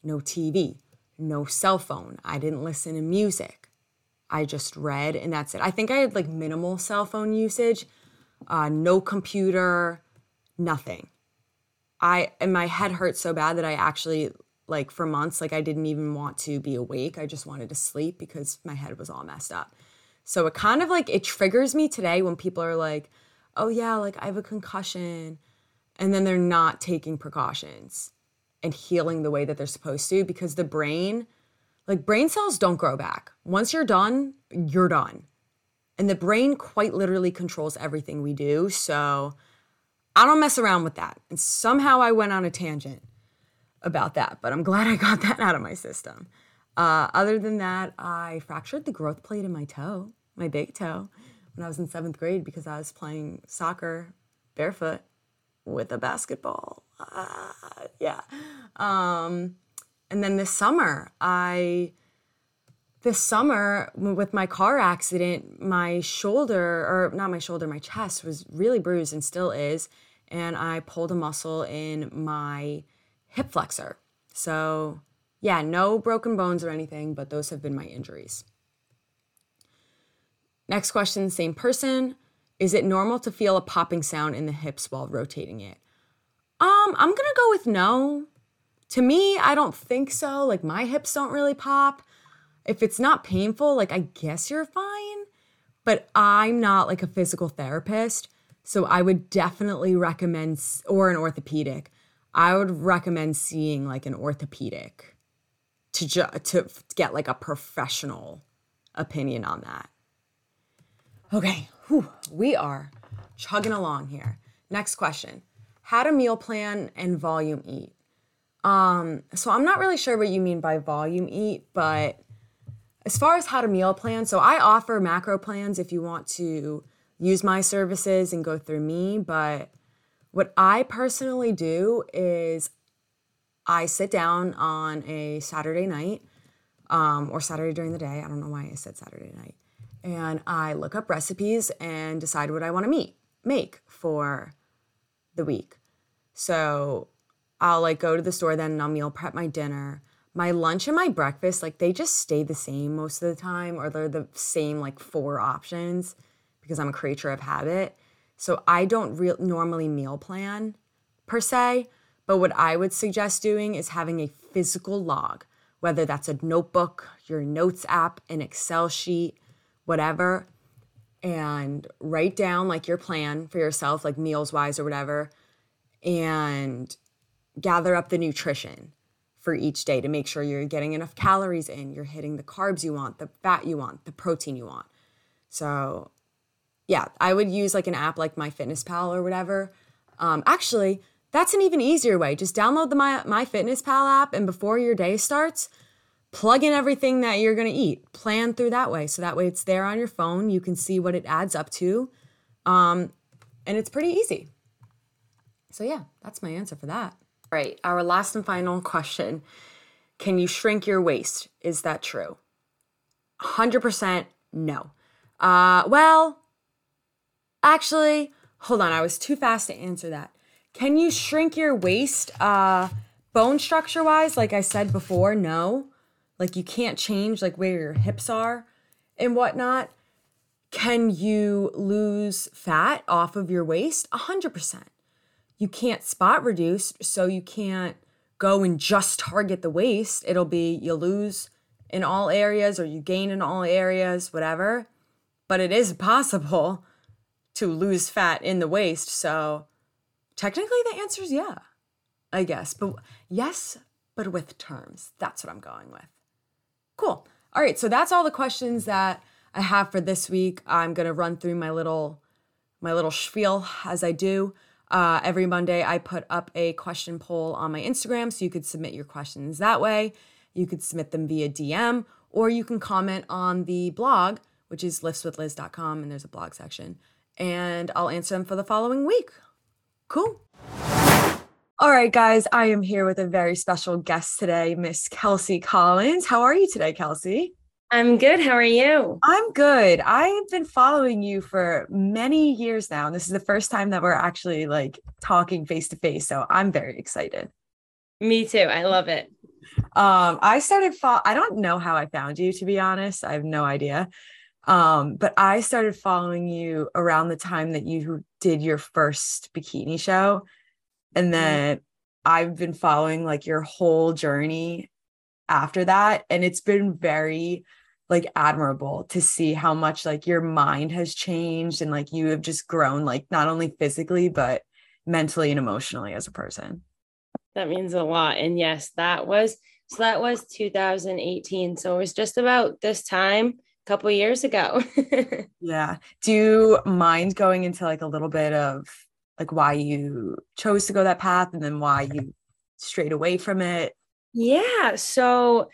No TV, no cell phone. I didn't listen to music. I just read and that's it. I think I had like minimal cell phone usage, uh, no computer, nothing. I and my head hurt so bad that I actually like for months like I didn't even want to be awake. I just wanted to sleep because my head was all messed up. So it kind of like it triggers me today when people are like, "Oh yeah, like I have a concussion." And then they're not taking precautions and healing the way that they're supposed to because the brain like brain cells don't grow back. Once you're done, you're done. And the brain quite literally controls everything we do. So I don't mess around with that. And somehow I went on a tangent about that, but I'm glad I got that out of my system. Uh, other than that, I fractured the growth plate in my toe my big toe when I was in seventh grade because I was playing soccer barefoot with a basketball. Uh, yeah. Um, and then this summer, I this summer with my car accident, my shoulder or not my shoulder, my chest was really bruised and still is, and I pulled a muscle in my hip flexor. So, yeah, no broken bones or anything, but those have been my injuries. Next question, same person. Is it normal to feel a popping sound in the hips while rotating it? Um, I'm gonna go with no. To me, I don't think so. Like my hips don't really pop. If it's not painful, like I guess you're fine. But I'm not like a physical therapist, so I would definitely recommend or an orthopedic. I would recommend seeing like an orthopedic to ju- to get like a professional opinion on that. Okay, whew, we are chugging along here. Next question How to meal plan and volume eat? Um, so I'm not really sure what you mean by volume eat, but as far as how to meal plan, so I offer macro plans if you want to use my services and go through me, but what I personally do is I sit down on a Saturday night um, or Saturday during the day. I don't know why I said Saturday night and I look up recipes and decide what I want to meet make for the week. So I'll like go to the store then and I'll meal prep my dinner. My lunch and my breakfast, like they just stay the same most of the time, or they're the same like four options because I'm a creature of habit. So I don't re- normally meal plan per se, but what I would suggest doing is having a physical log, whether that's a notebook, your notes app, an Excel sheet, whatever, and write down like your plan for yourself, like meals wise or whatever, and gather up the nutrition for each day to make sure you're getting enough calories in, you're hitting the carbs you want, the fat you want, the protein you want. So, yeah, I would use like an app like MyFitnessPal or whatever. Um, actually, that's an even easier way. Just download the My MyFitnessPal app, and before your day starts, plug in everything that you're going to eat plan through that way so that way it's there on your phone you can see what it adds up to um, and it's pretty easy so yeah that's my answer for that right. Our last and final question Can you shrink your waist? Is that true? 100% no. Uh, well, actually, hold on. I was too fast to answer that. Can you shrink your waist uh, bone structure wise? Like I said before, no. Like you can't change like where your hips are and whatnot. Can you lose fat off of your waist? 100%. You can't spot reduce, so you can't go and just target the waist. It'll be you lose in all areas or you gain in all areas, whatever. But it is possible to lose fat in the waist. So technically, the answer is yeah, I guess. But yes, but with terms. That's what I'm going with. Cool. All right. So that's all the questions that I have for this week. I'm gonna run through my little my little spiel as I do. Uh, every Monday, I put up a question poll on my Instagram, so you could submit your questions that way. You could submit them via DM, or you can comment on the blog, which is liftswithliz.com, and there's a blog section, and I'll answer them for the following week. Cool. All right, guys, I am here with a very special guest today, Miss Kelsie Collins. How are you today, Kelsie? I'm good. How are you? I'm good. I've been following you for many years now. And this is the first time that we're actually like talking face to face. So I'm very excited. Me too. I love it. Um, I started fo- I don't know how I found you to be honest. I have no idea. Um, but I started following you around the time that you did your first bikini show. And mm-hmm. then. I've been following like your whole journey after that. And it's been very like admirable to see how much like your mind has changed and like you have just grown like not only physically but mentally and emotionally as a person. That means a lot and yes that was so that was 2018 so it was just about this time a couple years ago. Yeah do you mind going into like a little bit of like why you chose to go that path and then why you strayed away from it? Yeah so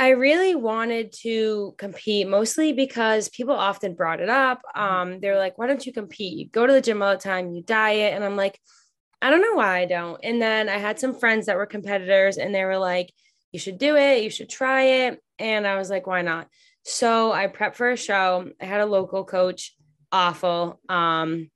I really wanted to compete mostly because people often brought it up. Mm-hmm. Um, they're like, why don't you compete? You go to the gym all the time, you diet. And I'm like, I don't know why I don't. And then I had some friends that were competitors and they were like, you should do it, you should try it. And I was like, why not? So I prepped for a show. I had a local coach, awful. Um,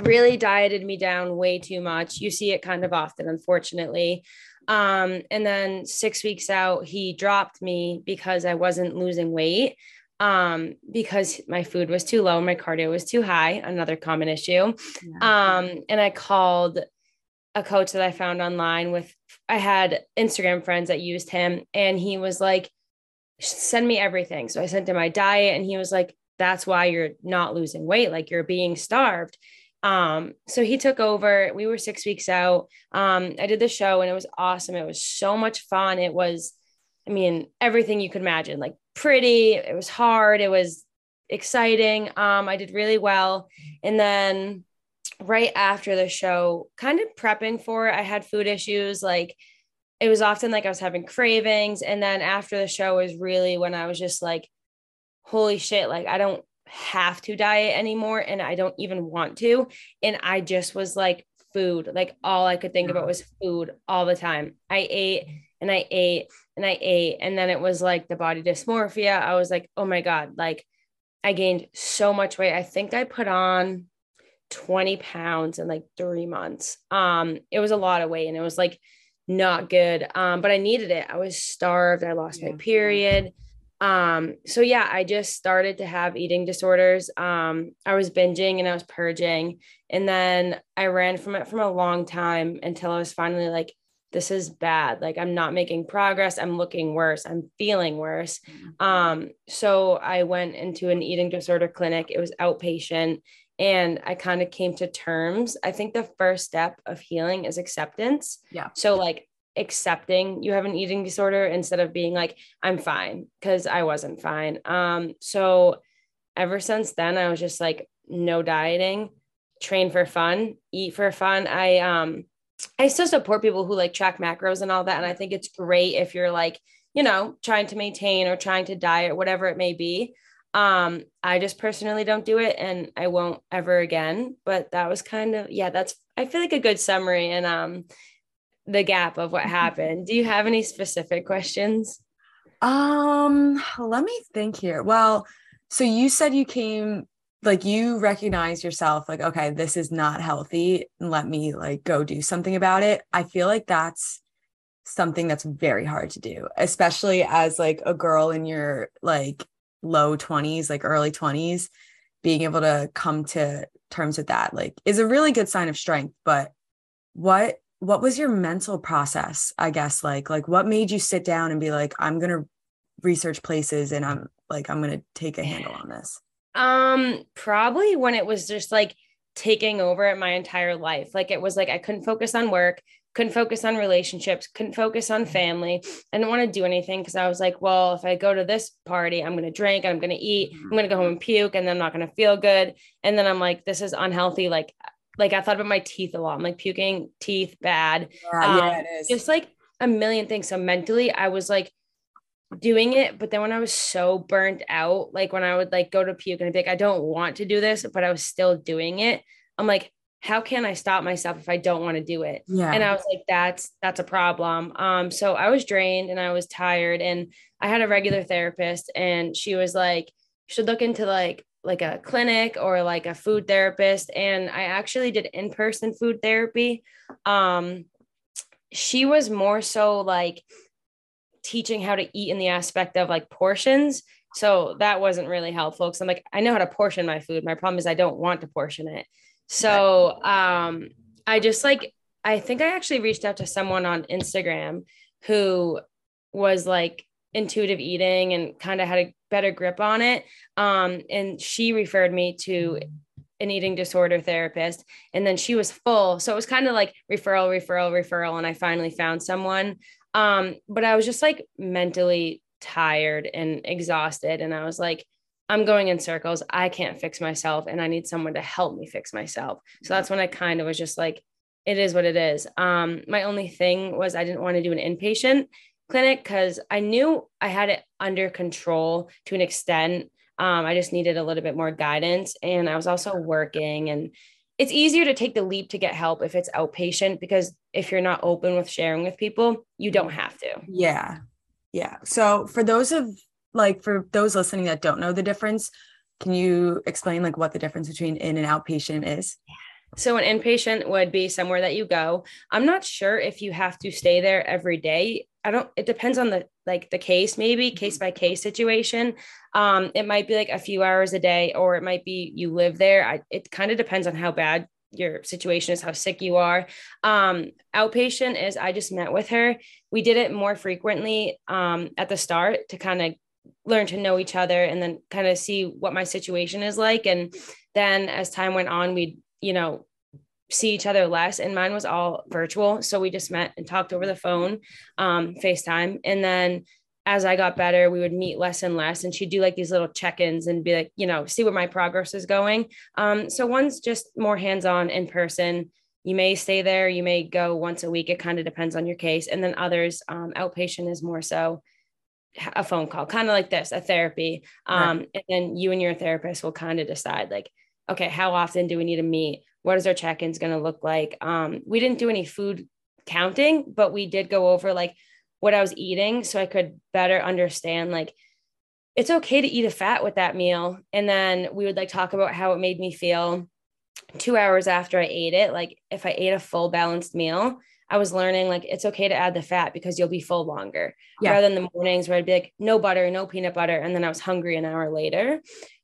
really dieted me down way too much. You see it kind of often, unfortunately. Um, and then six weeks out, he dropped me because I wasn't losing weight um, because my food was too low, my cardio was too high, another common issue. Yeah. Um, and I called a coach that I found online with, I had Instagram friends that used him, and he was like, send me everything. So I sent him my diet, and he was like, that's why you're not losing weight, like you're being starved. Um, so he took over. We were six weeks out. Um, I did the show and it was awesome. It was so much fun. It was, I mean, everything you could imagine, like pretty, it was hard, it was exciting. Um, I did really well. And then right after the show, kind of prepping for it, I had food issues. Like it was often like I was having cravings. And then after the show was really when I was just like, holy shit, like I don't have to diet anymore and I don't even want to. And I just was like, food. Like all I could think about was food all the time. I ate and I ate and I ate. And then it was like the body dysmorphia. I was like, oh my God, like I gained so much weight. I think I put on 20 pounds in like three months. Um, it was a lot of weight and it was like not good. Um, but I needed it. I was starved. I lost yeah. my period. Um, so yeah, I just started to have eating disorders. Um, I was binging and I was purging, and then I ran from it from a long time until I was finally like, this is bad. Like I'm not making progress. I'm looking worse. I'm feeling worse. Mm-hmm. Um, so I went into an eating disorder clinic. It was outpatient. And I kind of came to terms. I think the first step of healing is acceptance. Yeah. So, like, accepting you have an eating disorder instead of being like i'm fine because i wasn't fine. Um so ever since then i was just like no dieting train for fun eat for fun. I um i still support people who like track macros and all that and i think it's great if you're like you know trying to maintain or trying to diet whatever it may be. Um i just personally don't do it and i won't ever again but that was kind of yeah that's i feel like a good summary and um the gap of what happened. Do you have any specific questions? Um, let me think here. Well, so you said you came like you recognize yourself like okay, this is not healthy and let me like go do something about it. I feel like that's something that's very hard to do, especially as like a girl in your like low 20s, like early 20s, being able to come to terms with that like is a really good sign of strength, but what what was your mental process i guess like like what made you sit down and be like i'm gonna research places and i'm like i'm gonna take a handle on this um probably when it was just like taking over my entire life. Like it was like i couldn't focus on work couldn't focus on relationships couldn't focus on family. I didn't want to do anything because i was like well if i go to this party i'm going to drink i'm going to eat i'm going to go home and puke and then i'm not going to feel good. And then i'm like this is unhealthy like like I thought about my teeth a lot. I'm like puking, teeth bad. Yeah, um, yeah, it is. Just like a million things. So mentally, I was like doing it, but then when I was so burnt out, like when I would like go to puke and I'd be like, I don't want to do this, but I was still doing it. I'm like, how can I stop myself if I don't want to do it? Yeah. And I was like, that's that's a problem. Um, so I was drained and I was tired, and I had a regular therapist, and she was like, should look into like like a clinic or like a food therapist and i actually did in-person food therapy. Um she was more so like teaching how to eat in the aspect of like portions. So that wasn't really helpful because i'm like i know how to portion my food. My problem is i don't want to portion it. So um i just like i think i actually reached out to someone on instagram who was like intuitive eating and kind of had a better grip on it. Um, and she referred me to an eating disorder therapist. And then she was full. So it was kind of like referral, referral, referral. And I finally found someone. Um, but I was just like mentally tired and exhausted. And I was like, I'm going in circles. I can't fix myself and I need someone to help me fix myself. So that's when I kind of was just like, it is what it is. Um, my only thing was I didn't want to do an inpatient clinic because I knew I had it under control to an extent. Um, I just needed a little bit more guidance. And I was also working, and it's easier to take the leap to get help if it's outpatient because if you're not open with sharing with people, you don't have to. Yeah. Yeah. So for those of like for those listening that don't know the difference, can you explain like what the difference between in and outpatient is? So an inpatient would be somewhere that you go. I'm not sure if you have to stay there every day. I don't, it depends on the like the case, maybe mm-hmm. case by case situation. Um, it might be like a few hours a day, or it might be you live there. I, it kind of depends on how bad your situation is, how sick you are. Um, outpatient is I just met with her. We did it more frequently um, at the start to kind of learn to know each other and then kind of see what my situation is like. And then as time went on, we'd, you know, see each other less and mine was all virtual. So we just met and talked over the phone um facetime. And then as i got better we would meet less and less and she'd do like these little check-ins and be like you know see where my progress is going. Um so one's just more hands-on in person. You may stay there you may go once a week it kind of depends on your case. And then others um, outpatient is more so a phone call kind of like this a therapy. Um right. and then you and your therapist will kind of decide like okay how often do we need to meet what is our check-ins going to look like? Um, we didn't do any food counting but we did go over like what i was eating so i could better understand like it's okay to eat a fat with that meal. And then we would like talk about how it made me feel two hours after i ate it. Like if i ate a full balanced meal i was learning like it's okay to add the fat because you'll be full longer. Yeah. rather than the mornings where i'd be like no butter no peanut butter. And then i was hungry an hour later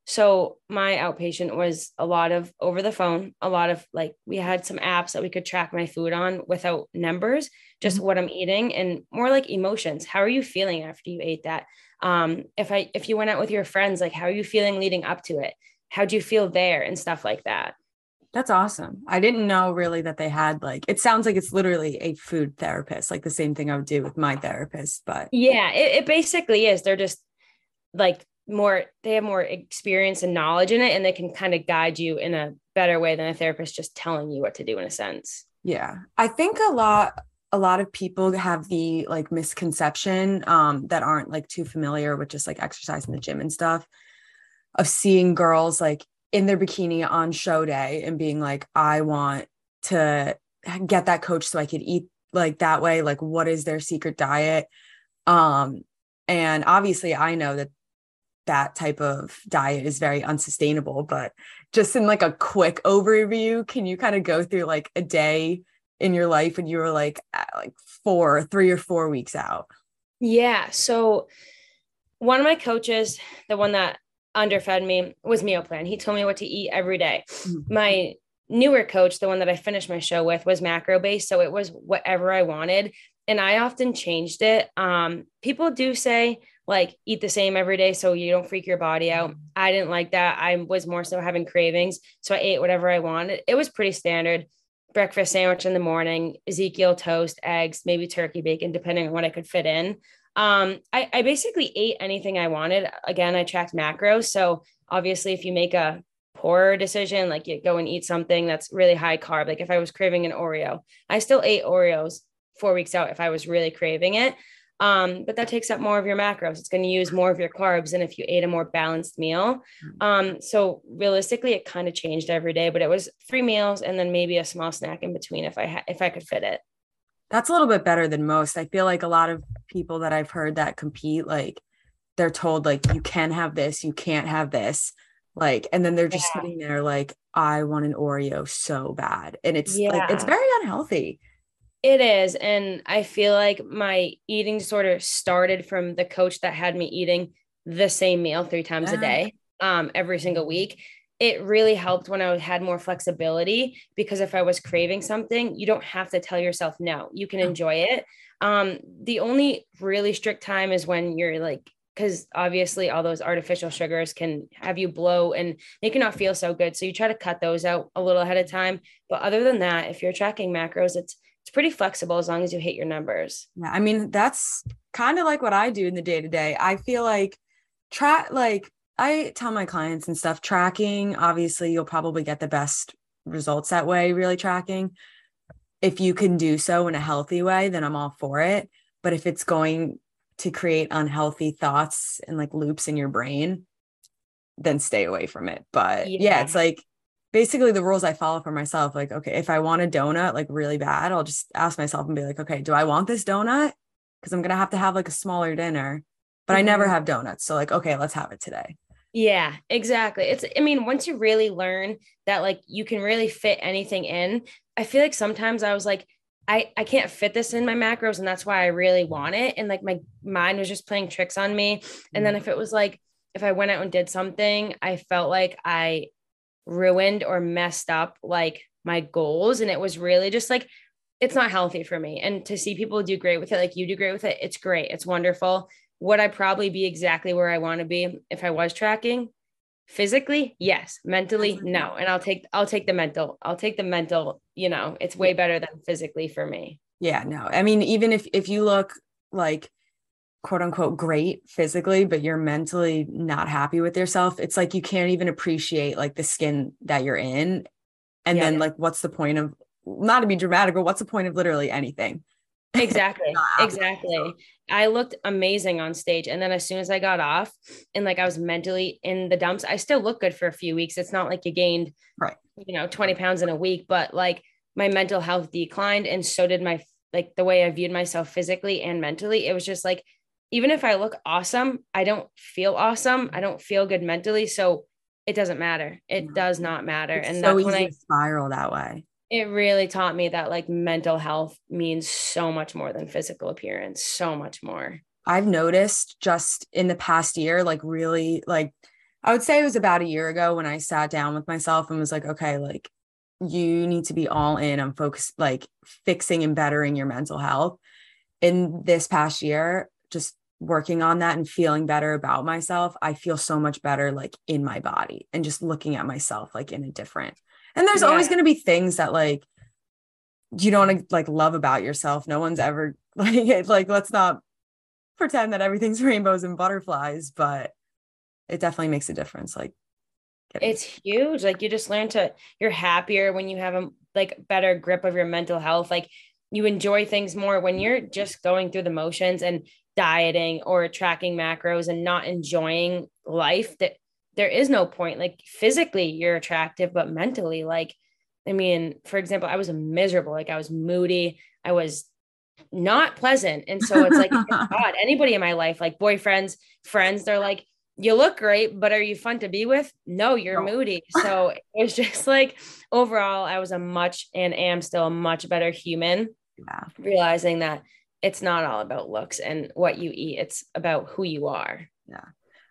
so my outpatient was a lot of over the phone, a lot of like we had some apps that we could track my food on without numbers, just mm-hmm. what I'm eating and more like emotions. How are you feeling after you ate that? Um, if I if you went out with your friends, like how are you feeling leading up to it? How do you feel there and stuff like that? That's awesome. I didn't know really that they had like it sounds like it's literally a food therapist, like the same thing I would do with my therapist. But yeah, it, it basically is. They're just like more they have more experience and knowledge in it and they can kind of guide you in a better way than a therapist just telling you what to do in a sense. Yeah. I think a lot a lot of people have the like misconception um that aren't like too familiar with just like exercise in the gym and stuff of seeing girls like in their bikini on show day and being like i want to get that coach so i could eat like that way. Like what is their secret diet? Um and obviously i know that that type of diet is very unsustainable but just in like a quick overview can you kind of go through like a day in your life when you were like like four three or four weeks out yeah so one of my coaches the one that underfed me was meal plan he told me what to eat every day. Mm-hmm. my newer coach the one that i finished my show with was macro based so it was whatever i wanted and i often changed it um people do say like eat the same every day so you don't freak your body out. I didn't like that. I was more so having cravings. So I ate whatever I wanted. It was pretty standard. Breakfast sandwich in the morning, Ezekiel toast, eggs, maybe turkey bacon, depending on what I could fit in. Um, I, I basically ate anything I wanted. Again, I tracked macros. So obviously, if you make a poor decision, like you go and eat something that's really high carb, like if I was craving an Oreo, I still ate Oreos four weeks out if I was really craving it. Um, but that takes up more of your macros. It's going to use more of your carbs than if you ate a more balanced meal. Mm. Um, so realistically, it kind of changed every day, but it was three meals and then maybe a small snack in between if I ha- if I could fit it. That's a little bit better than most. I feel like a lot of people that I've heard that compete, like they're told like you can have this, you can't have this, like, and then they're just yeah. sitting there like, I want an Oreo so bad, and it's yeah. like it's very unhealthy. It is. And I feel like my eating disorder started from the coach that had me eating the same meal three times yeah. a day, um, every single week. It really helped when I had more flexibility because if I was craving something, you don't have to tell yourself no, you can enjoy it. Um, the only really strict time is when you're like, because obviously all those artificial sugars can have you blow and make you not feel so good. So you try to cut those out a little ahead of time. But other than that, if you're tracking macros, it's it's pretty flexible as long as you hit your numbers. Yeah, I mean that's kind of like what I do in the day to day. I feel like track like I tell my clients and stuff tracking, obviously you'll probably get the best results that way, really tracking. If you can do so in a healthy way, then I'm all for it. But if it's going to create unhealthy thoughts and like loops in your brain, then stay away from it. But yeah, yeah it's like basically the rules I follow for myself. Like, okay, if I want a donut like really bad, I'll just ask myself and be like, okay, do I want this donut? Because I'm gonna have to have like a smaller dinner, but mm-hmm. I never mm-hmm. have donuts. So like, okay, let's have it today. Yeah, exactly. It's I mean, once you really learn that like you can really fit anything in, I feel like sometimes I was like, I, I can't fit this in my macros and that's why I really want it. And like my mind was just playing tricks on me. And then mm-hmm. if it was like if I went out and did something, I felt like I ruined or messed up like my goals. And it was really just like, it's not healthy for me. And to see people do great with it, like you do great with it, it's great. It's wonderful. Would I probably be exactly where I want to be if I was tracking? Physically, yes. Mentally, no. And I'll take I'll take the mental. I'll take the mental, you know, it's way better than physically for me. Yeah, no. I mean, even if if you look like quote unquote great physically but you're mentally not happy with yourself it's like you can't even appreciate like the skin that you're in. And yeah, then yeah. like what's the point of not to be dramatic but what's the point of literally anything? Exactly exactly. i looked amazing on stage and then as soon as i got off and like i was mentally in the dumps i still look good for a few weeks it's not like you gained right. you know 20 pounds in a week but like my mental health declined and so did my like the way i viewed myself physically and mentally it was just like even if I look awesome, I don't feel awesome. I don't feel good mentally. So it doesn't matter. It does not matter. It's and so that's when I spiral that way. It really taught me that like mental health means so much more than physical appearance, so much more. I've noticed just in the past year, like really like I would say it was about a year ago when I sat down with myself and was like, okay, like you need to be all in on focus, like fixing and bettering your mental health. In this past year, just working on that and feeling better about myself, I feel so much better like in my body and just looking at myself like in a different. And there's yeah. always going to be things that like you don't want to like love about yourself. No one's ever like like let's not pretend that everything's rainbows and butterflies, but it definitely makes a difference like it's huge. Like you just learn to you're happier when you have a like better grip of your mental health. Like you enjoy things more when you're just going through the motions and dieting or tracking macros and not enjoying life that there is no point like physically you're attractive but mentally like i mean for example i was miserable like i was moody i was not pleasant. And so it's like, oh God, anybody in my life, like boyfriends, friends, they're like, you look great, but are you fun to be with? No, you're no. moody. So it was just like overall, I was a much and am still a much better human. Yeah. Realizing that it's not all about looks and what you eat, it's about who you are. Yeah.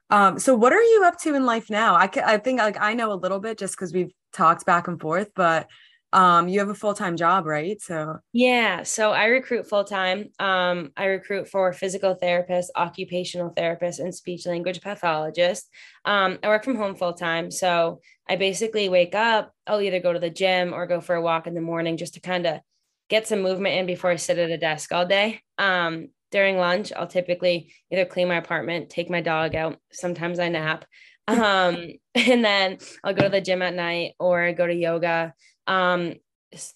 Um, so what are you up to in life now? I, I think like I know a little bit just because we've talked back and forth, but um you have a full-time job right so yeah so i recruit full-time um i recruit for physical therapists occupational therapists and speech language pathologists um i work from home full-time so i basically wake up i'll either go to the gym or go for a walk in the morning just to kind of get some movement in before i sit at a desk all day. Um during lunch i'll typically either clean my apartment take my dog out sometimes i nap. Um and then i'll go to the gym at night or go to yoga. Um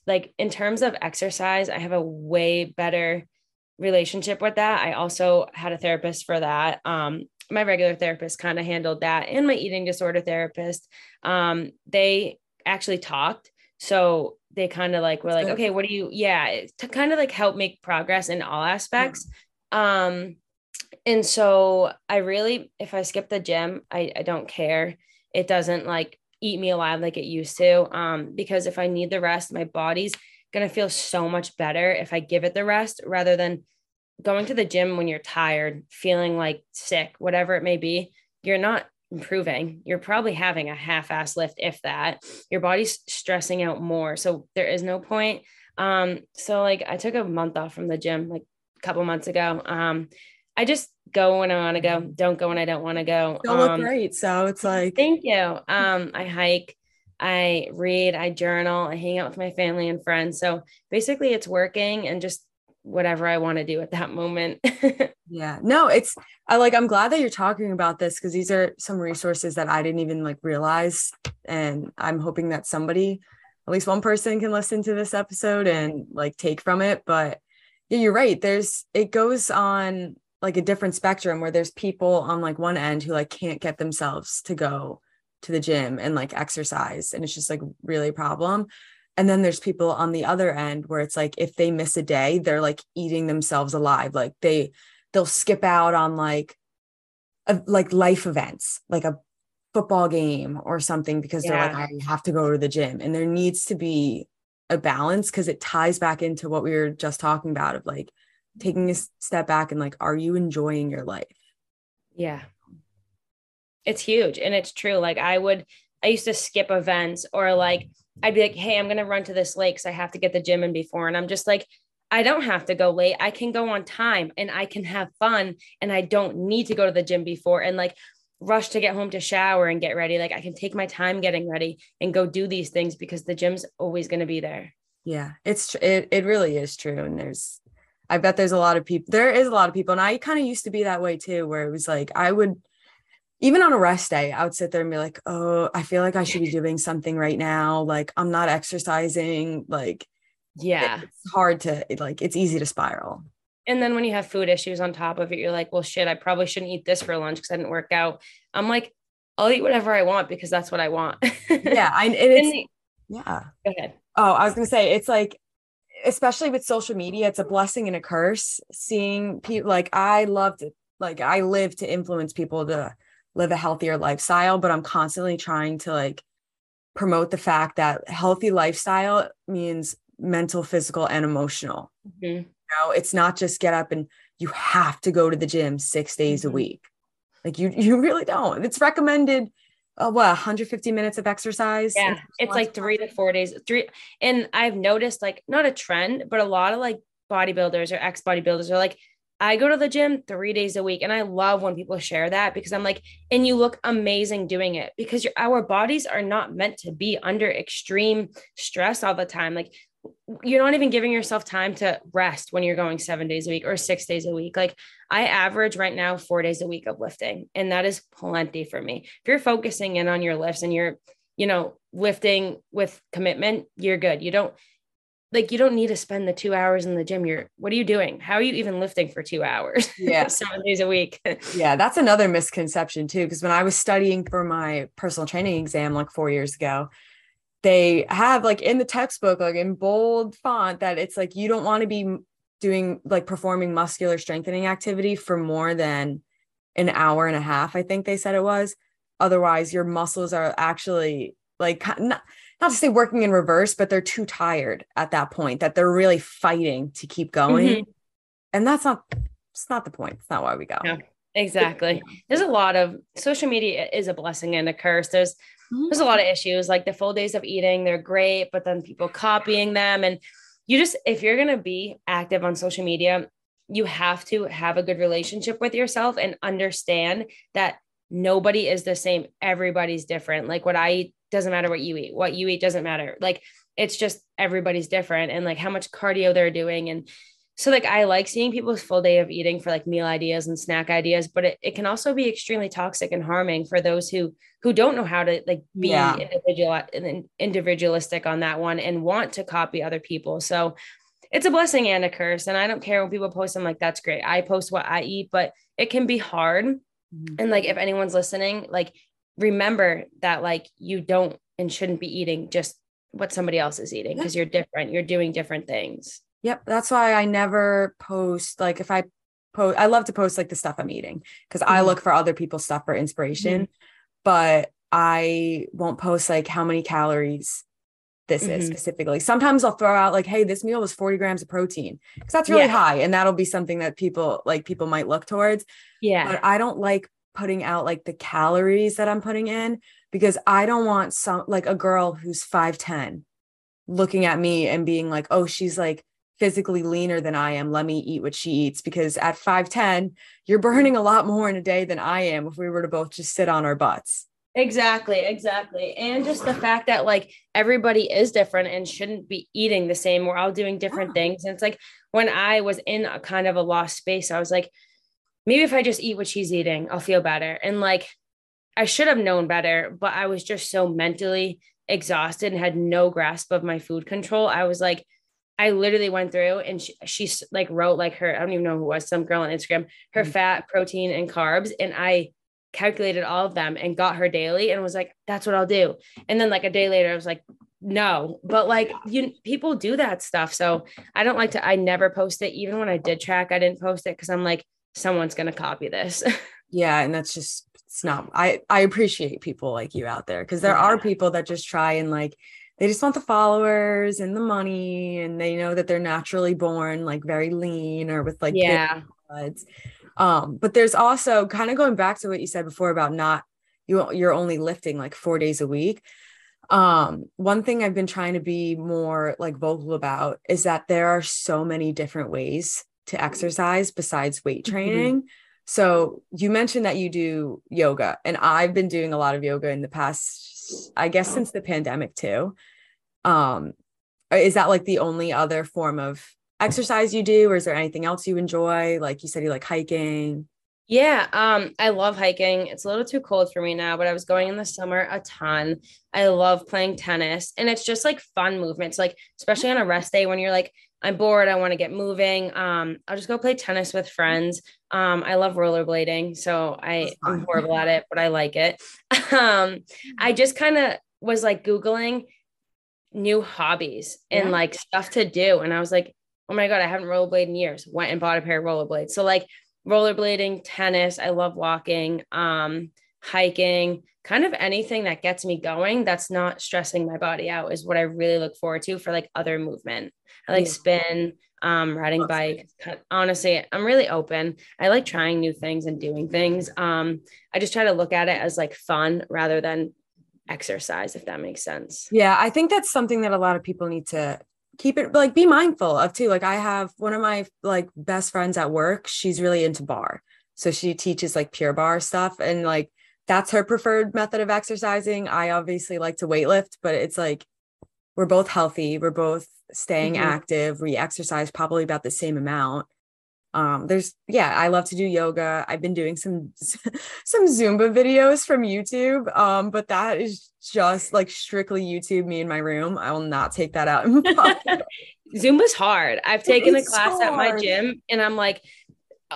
like in terms of exercise i have a way better relationship with that. I also had a therapist for that. Um my regular therapist kind of handled that and my eating disorder therapist. Um they actually talked. So they kind of like were like okay what do you yeah to kind of like help make progress in all aspects yeah. um and so i really if i skip the gym i i don't care it doesn't like eat me alive like it used to. Um, because if I need the rest, my body's gonna feel so much better if I give it the rest rather than going to the gym when you're tired, feeling like sick, whatever it may be. You're not improving. You're probably having a half-ass lift, if that. Your body's stressing out more. So there is no point. Um, so like I took a month off from the gym like a couple months ago. Um, I just go when I want to go, don't go when I don't want to go. You um, look great. So it's like thank you. Um, I hike, I read, I journal, I hang out with my family and friends. So basically it's working and just whatever I want to do at that moment. yeah. No, it's I like I'm glad that you're talking about this because these are some resources that I didn't even like realize. And I'm hoping that somebody, at least one person can listen to this episode and like take from it. But yeah, you're right. There's it goes on like a different spectrum where there's people on like one end who like can't get themselves to go to the gym and like exercise and it's just like really a problem and then there's people on the other end where it's like if they miss a day they're like eating themselves alive. Like they they'll skip out on like a, like life events like a football game or something because yeah. they're like I have to go to the gym. And there needs to be a balance because it ties back into what we were just talking about of like taking a step back and like are you enjoying your life? Yeah. It's huge and it's true. Like i would i used to skip events or like i'd be like hey i'm gonna run to this lake because i have to get the gym in before and i'm just like i don't have to go late i can go on time and i can have fun and i don't need to go to the gym before and like rush to get home to shower and get ready like i can take my time getting ready and go do these things because the gym's always going to be there yeah it's it, it really is true and there's I bet there's a lot of people. There is a lot of people, and I kind of used to be that way too, where it was like I would, even on a rest day, I would sit there and be like, "Oh, I feel like I should be doing something right now. Like I'm not exercising. Like, yeah, it's hard to like. It's easy to spiral." And then when you have food issues on top of it, you're like, "Well, shit, I probably shouldn't eat this for lunch because I didn't work out." I'm like, I'll eat whatever I want because that's what I want. yeah, I and it's yeah. Go ahead. Oh, I was gonna say it's like especially with social media, it's a blessing and a curse. Seeing people like I love to like I live to influence people to live a healthier lifestyle, but I'm constantly trying to like promote the fact that healthy lifestyle means mental, physical, and emotional. Mm-hmm. You know, it's not just get up and you have to go to the gym six days mm-hmm. a week. Like you, you really don't. It's recommended uh, what 150 minutes of exercise yeah it's like three to four days three and i've noticed like not a trend but a lot of like bodybuilders or ex bodybuilders are like i go to the gym three days a week and i love when people share that because i'm like and you look amazing doing it because your, our bodies are not meant to be under extreme stress all the time like you're not even giving yourself time to rest when you're going seven days a week or six days a week. Like I average right now four days a week of lifting, and that is plenty for me. If you're focusing in on your lifts and you're, you know, lifting with commitment, you're good. You don't like you don't need to spend the two hours in the gym. You're what are you doing? How are you even lifting for two hours? Yeah, seven days a week. yeah, that's another misconception too. Because when I was studying for my personal training exam like four years ago, they have like in the textbook like in bold font that it's like you don't want to be doing like performing muscular strengthening activity for more than an hour and a half, I think they said it was. Otherwise, your muscles are actually like not, not to say working in reverse, but they're too tired at that point that they're really fighting to keep going. Mm-hmm. And that's not it's not the point. It's not why we go. Yeah, exactly. There's a lot of social media is a blessing and a curse. There's mm-hmm. there's a lot of issues like the full days of eating, they're great, but then people copying them and you just if you're going to be active on social media, you have to have a good relationship with yourself and understand that nobody is the same. Everybody's different. Like what I eat doesn't matter what you eat. What you eat doesn't matter. Like it's just everybody's different and like how much cardio they're doing and so like I like seeing people's full day of eating for like meal ideas and snack ideas, but it, it can also be extremely toxic and harming for those who who don't know how to like be yeah. individual individualistic on that one and want to copy other people. So it's a blessing and a curse. And I don't care when people post, I'm like, that's great. I post what I eat, but it can be hard. Mm-hmm. And like if anyone's listening, like remember that like you don't and shouldn't be eating just what somebody else is eating because you're different. You're doing different things. Yep. That's why I never post like if I post I love to post like the stuff I'm eating because mm-hmm. I look for other people's stuff for inspiration. Mm-hmm. But I won't post like how many calories this mm-hmm. is specifically. Sometimes I'll throw out like, hey, this meal was 40 grams of protein because that's really yeah. high. And that'll be something that people like people might look towards. Yeah. But I don't like putting out like the calories that I'm putting in because I don't want some like a girl who's 5'10 looking at me and being like, oh, she's like physically leaner than I am. Let me eat what she eats because at 5'10, you're burning a lot more in a day than I am if we were to both just sit on our butts. Exactly, exactly. And just the fact that like everybody is different and shouldn't be eating the same. We're all doing different yeah. things. And it's like when I was in a kind of a lost space, I was like, maybe if I just eat what she's eating, I'll feel better. And like I should have known better, but I was just so mentally exhausted and had no grasp of my food control. I was like, I literally went through and she, she like wrote like her, I don't even know who was, some girl on Instagram, her mm-hmm. fat, protein, and carbs. And I calculated all of them and got her daily and was like, that's what I'll do. And then like a day later, I was like, no, but like you people do that stuff. So I don't like to, I never post it. Even when I did track, I didn't post it because I'm like, someone's gonna copy this. yeah. And that's just it's not I I appreciate people like you out there because there yeah. are people that just try and like they just want the followers and the money and they know that they're naturally born like very lean or with like yeah um but there's also kind of going back to what you said before about not you you're only lifting like four days a week um one thing i've been trying to be more like vocal about is that there are so many different ways to exercise besides weight mm-hmm. training mm-hmm. so you mentioned that you do yoga and i've been doing a lot of yoga in the past i guess since the pandemic too um is that like the only other form of exercise you do or is there anything else you enjoy like you said you like hiking yeah, um, I love hiking. It's a little too cold for me now, but I was going in the summer a ton. I love playing tennis, and it's just like fun movements, like especially on a rest day when you're like, I'm bored, I want to get moving. Um, I'll just go play tennis with friends. Um, I love rollerblading, so I am horrible at it, but I like it. um, I just kind of was like googling new hobbies and yeah. like stuff to do. And I was like, oh my God, I haven't rollerbladed in years. Went and bought a pair of rollerblades. So like rollerblading, tennis, I love walking, um, hiking, kind of anything that gets me going that's not stressing my body out is what I really look forward to for like other movement. I like yeah. spin, um, riding bike. Honestly, I'm really open. I like trying new things and doing things. Um, I just try to look at it as like fun rather than exercise if that makes sense yeah i think that's something that a lot of people need to keep it like be mindful of too like i have one of my like best friends at work she's really into barre. so she teaches like Pure Barre stuff and like that's her preferred method of exercising. I obviously like to weightlift but it's like we're both healthy we're both staying mm-hmm. active we exercise probably about the same amount. Um there's yeah i love to do yoga. I've been doing some some zumba videos from youtube um but that is just like strictly youtube me in my room. I will not take that out zumba's hard. I've taken a class so at my gym and i'm like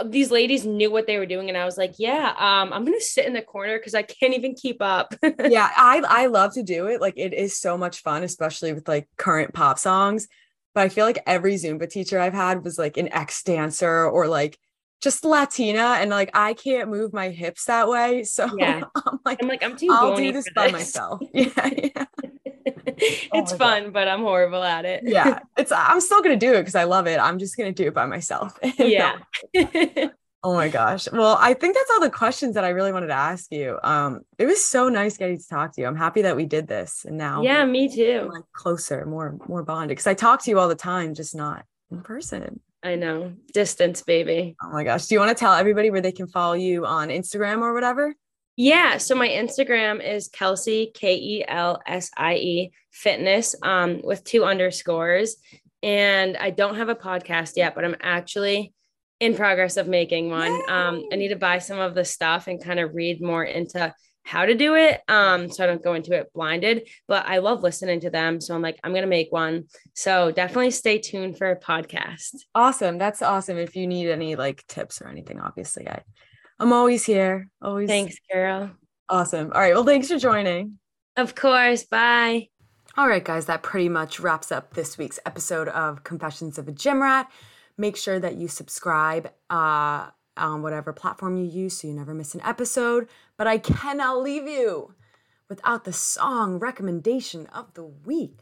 these ladies knew what they were doing and i was like yeah um i'm gonna sit in the corner because i can't even keep up yeah i i love to do it like it is so much fun especially with like current pop songs but I feel like every Zumba teacher I've had was like an ex dancer or like just Latina, and like I can't move my hips that way. So Yeah. I'm like, I'm like, I'm too I'll do this for by myself. Yeah, yeah. it's my God. fun, but I'm horrible at it. yeah. It's I'm still gonna do it because I love it. I'm just gonna do it by myself. Yeah. Oh my gosh. Well, I think that's all the questions that I really wanted to ask you. Um, it was so nice getting to talk to you. I'm happy that we did this and now yeah, me too. like closer, more more bonded. Because I talk to you all the time, just not in person. I know. Distance, baby. Oh my gosh. Do you want to tell everybody where they can follow you on Instagram or whatever? Yeah. So my Instagram is Kelsie, K E L S I E fitness um, with two underscores. And I don't have a podcast yet, but I'm actually in progress of making one. Um, I need to buy some of the stuff and kind of read more into how to do it. Um, so I don't go into it blinded, but I love listening to them. So I'm like, I'm gonna make one. So definitely stay tuned for a podcast. Awesome. That's awesome. If you need any like tips or anything, obviously I I'm always here. Always Thanks, Carol. awesome. All right. Well, thanks for joining. Of course. Bye. All right, guys, that pretty much wraps up this week's episode of Confessions of a Gym Rat. Make sure that you subscribe uh, on whatever platform you use so you never miss an episode. But I cannot leave you without the song recommendation of the week.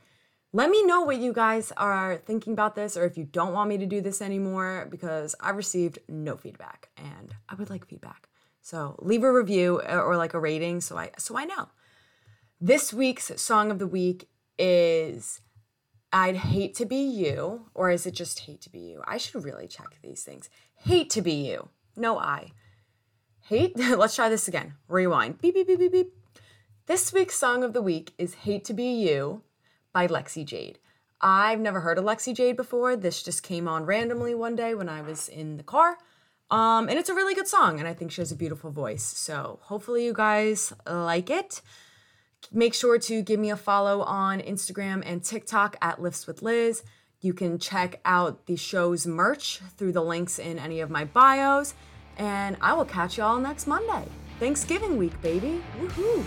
Let me know what you guys are thinking about this or if you don't want me to do this anymore because I received no feedback and I would like feedback. So leave a review or like a rating so I so I know. This week's song of the week is I'd hate to be you, or is it just hate to be you? I should really check these things. Hate to be you. No I. Hate, let's try this again. Rewind. Beep, beep, beep, beep, beep. This week's song of the week is Hate to Be You by Lexi Jayde. I've never heard of Lexi Jayde before. This just came on randomly one day when I was in the car. Um, and it's a really good song, and I think she has a beautiful voice. So hopefully you guys like it. Make sure to give me a follow on Instagram and TikTok at Lifts with Liz. You can check out the show's merch through the links in any of my bios. And I will catch y'all next Monday. Thanksgiving week, baby. Woohoo!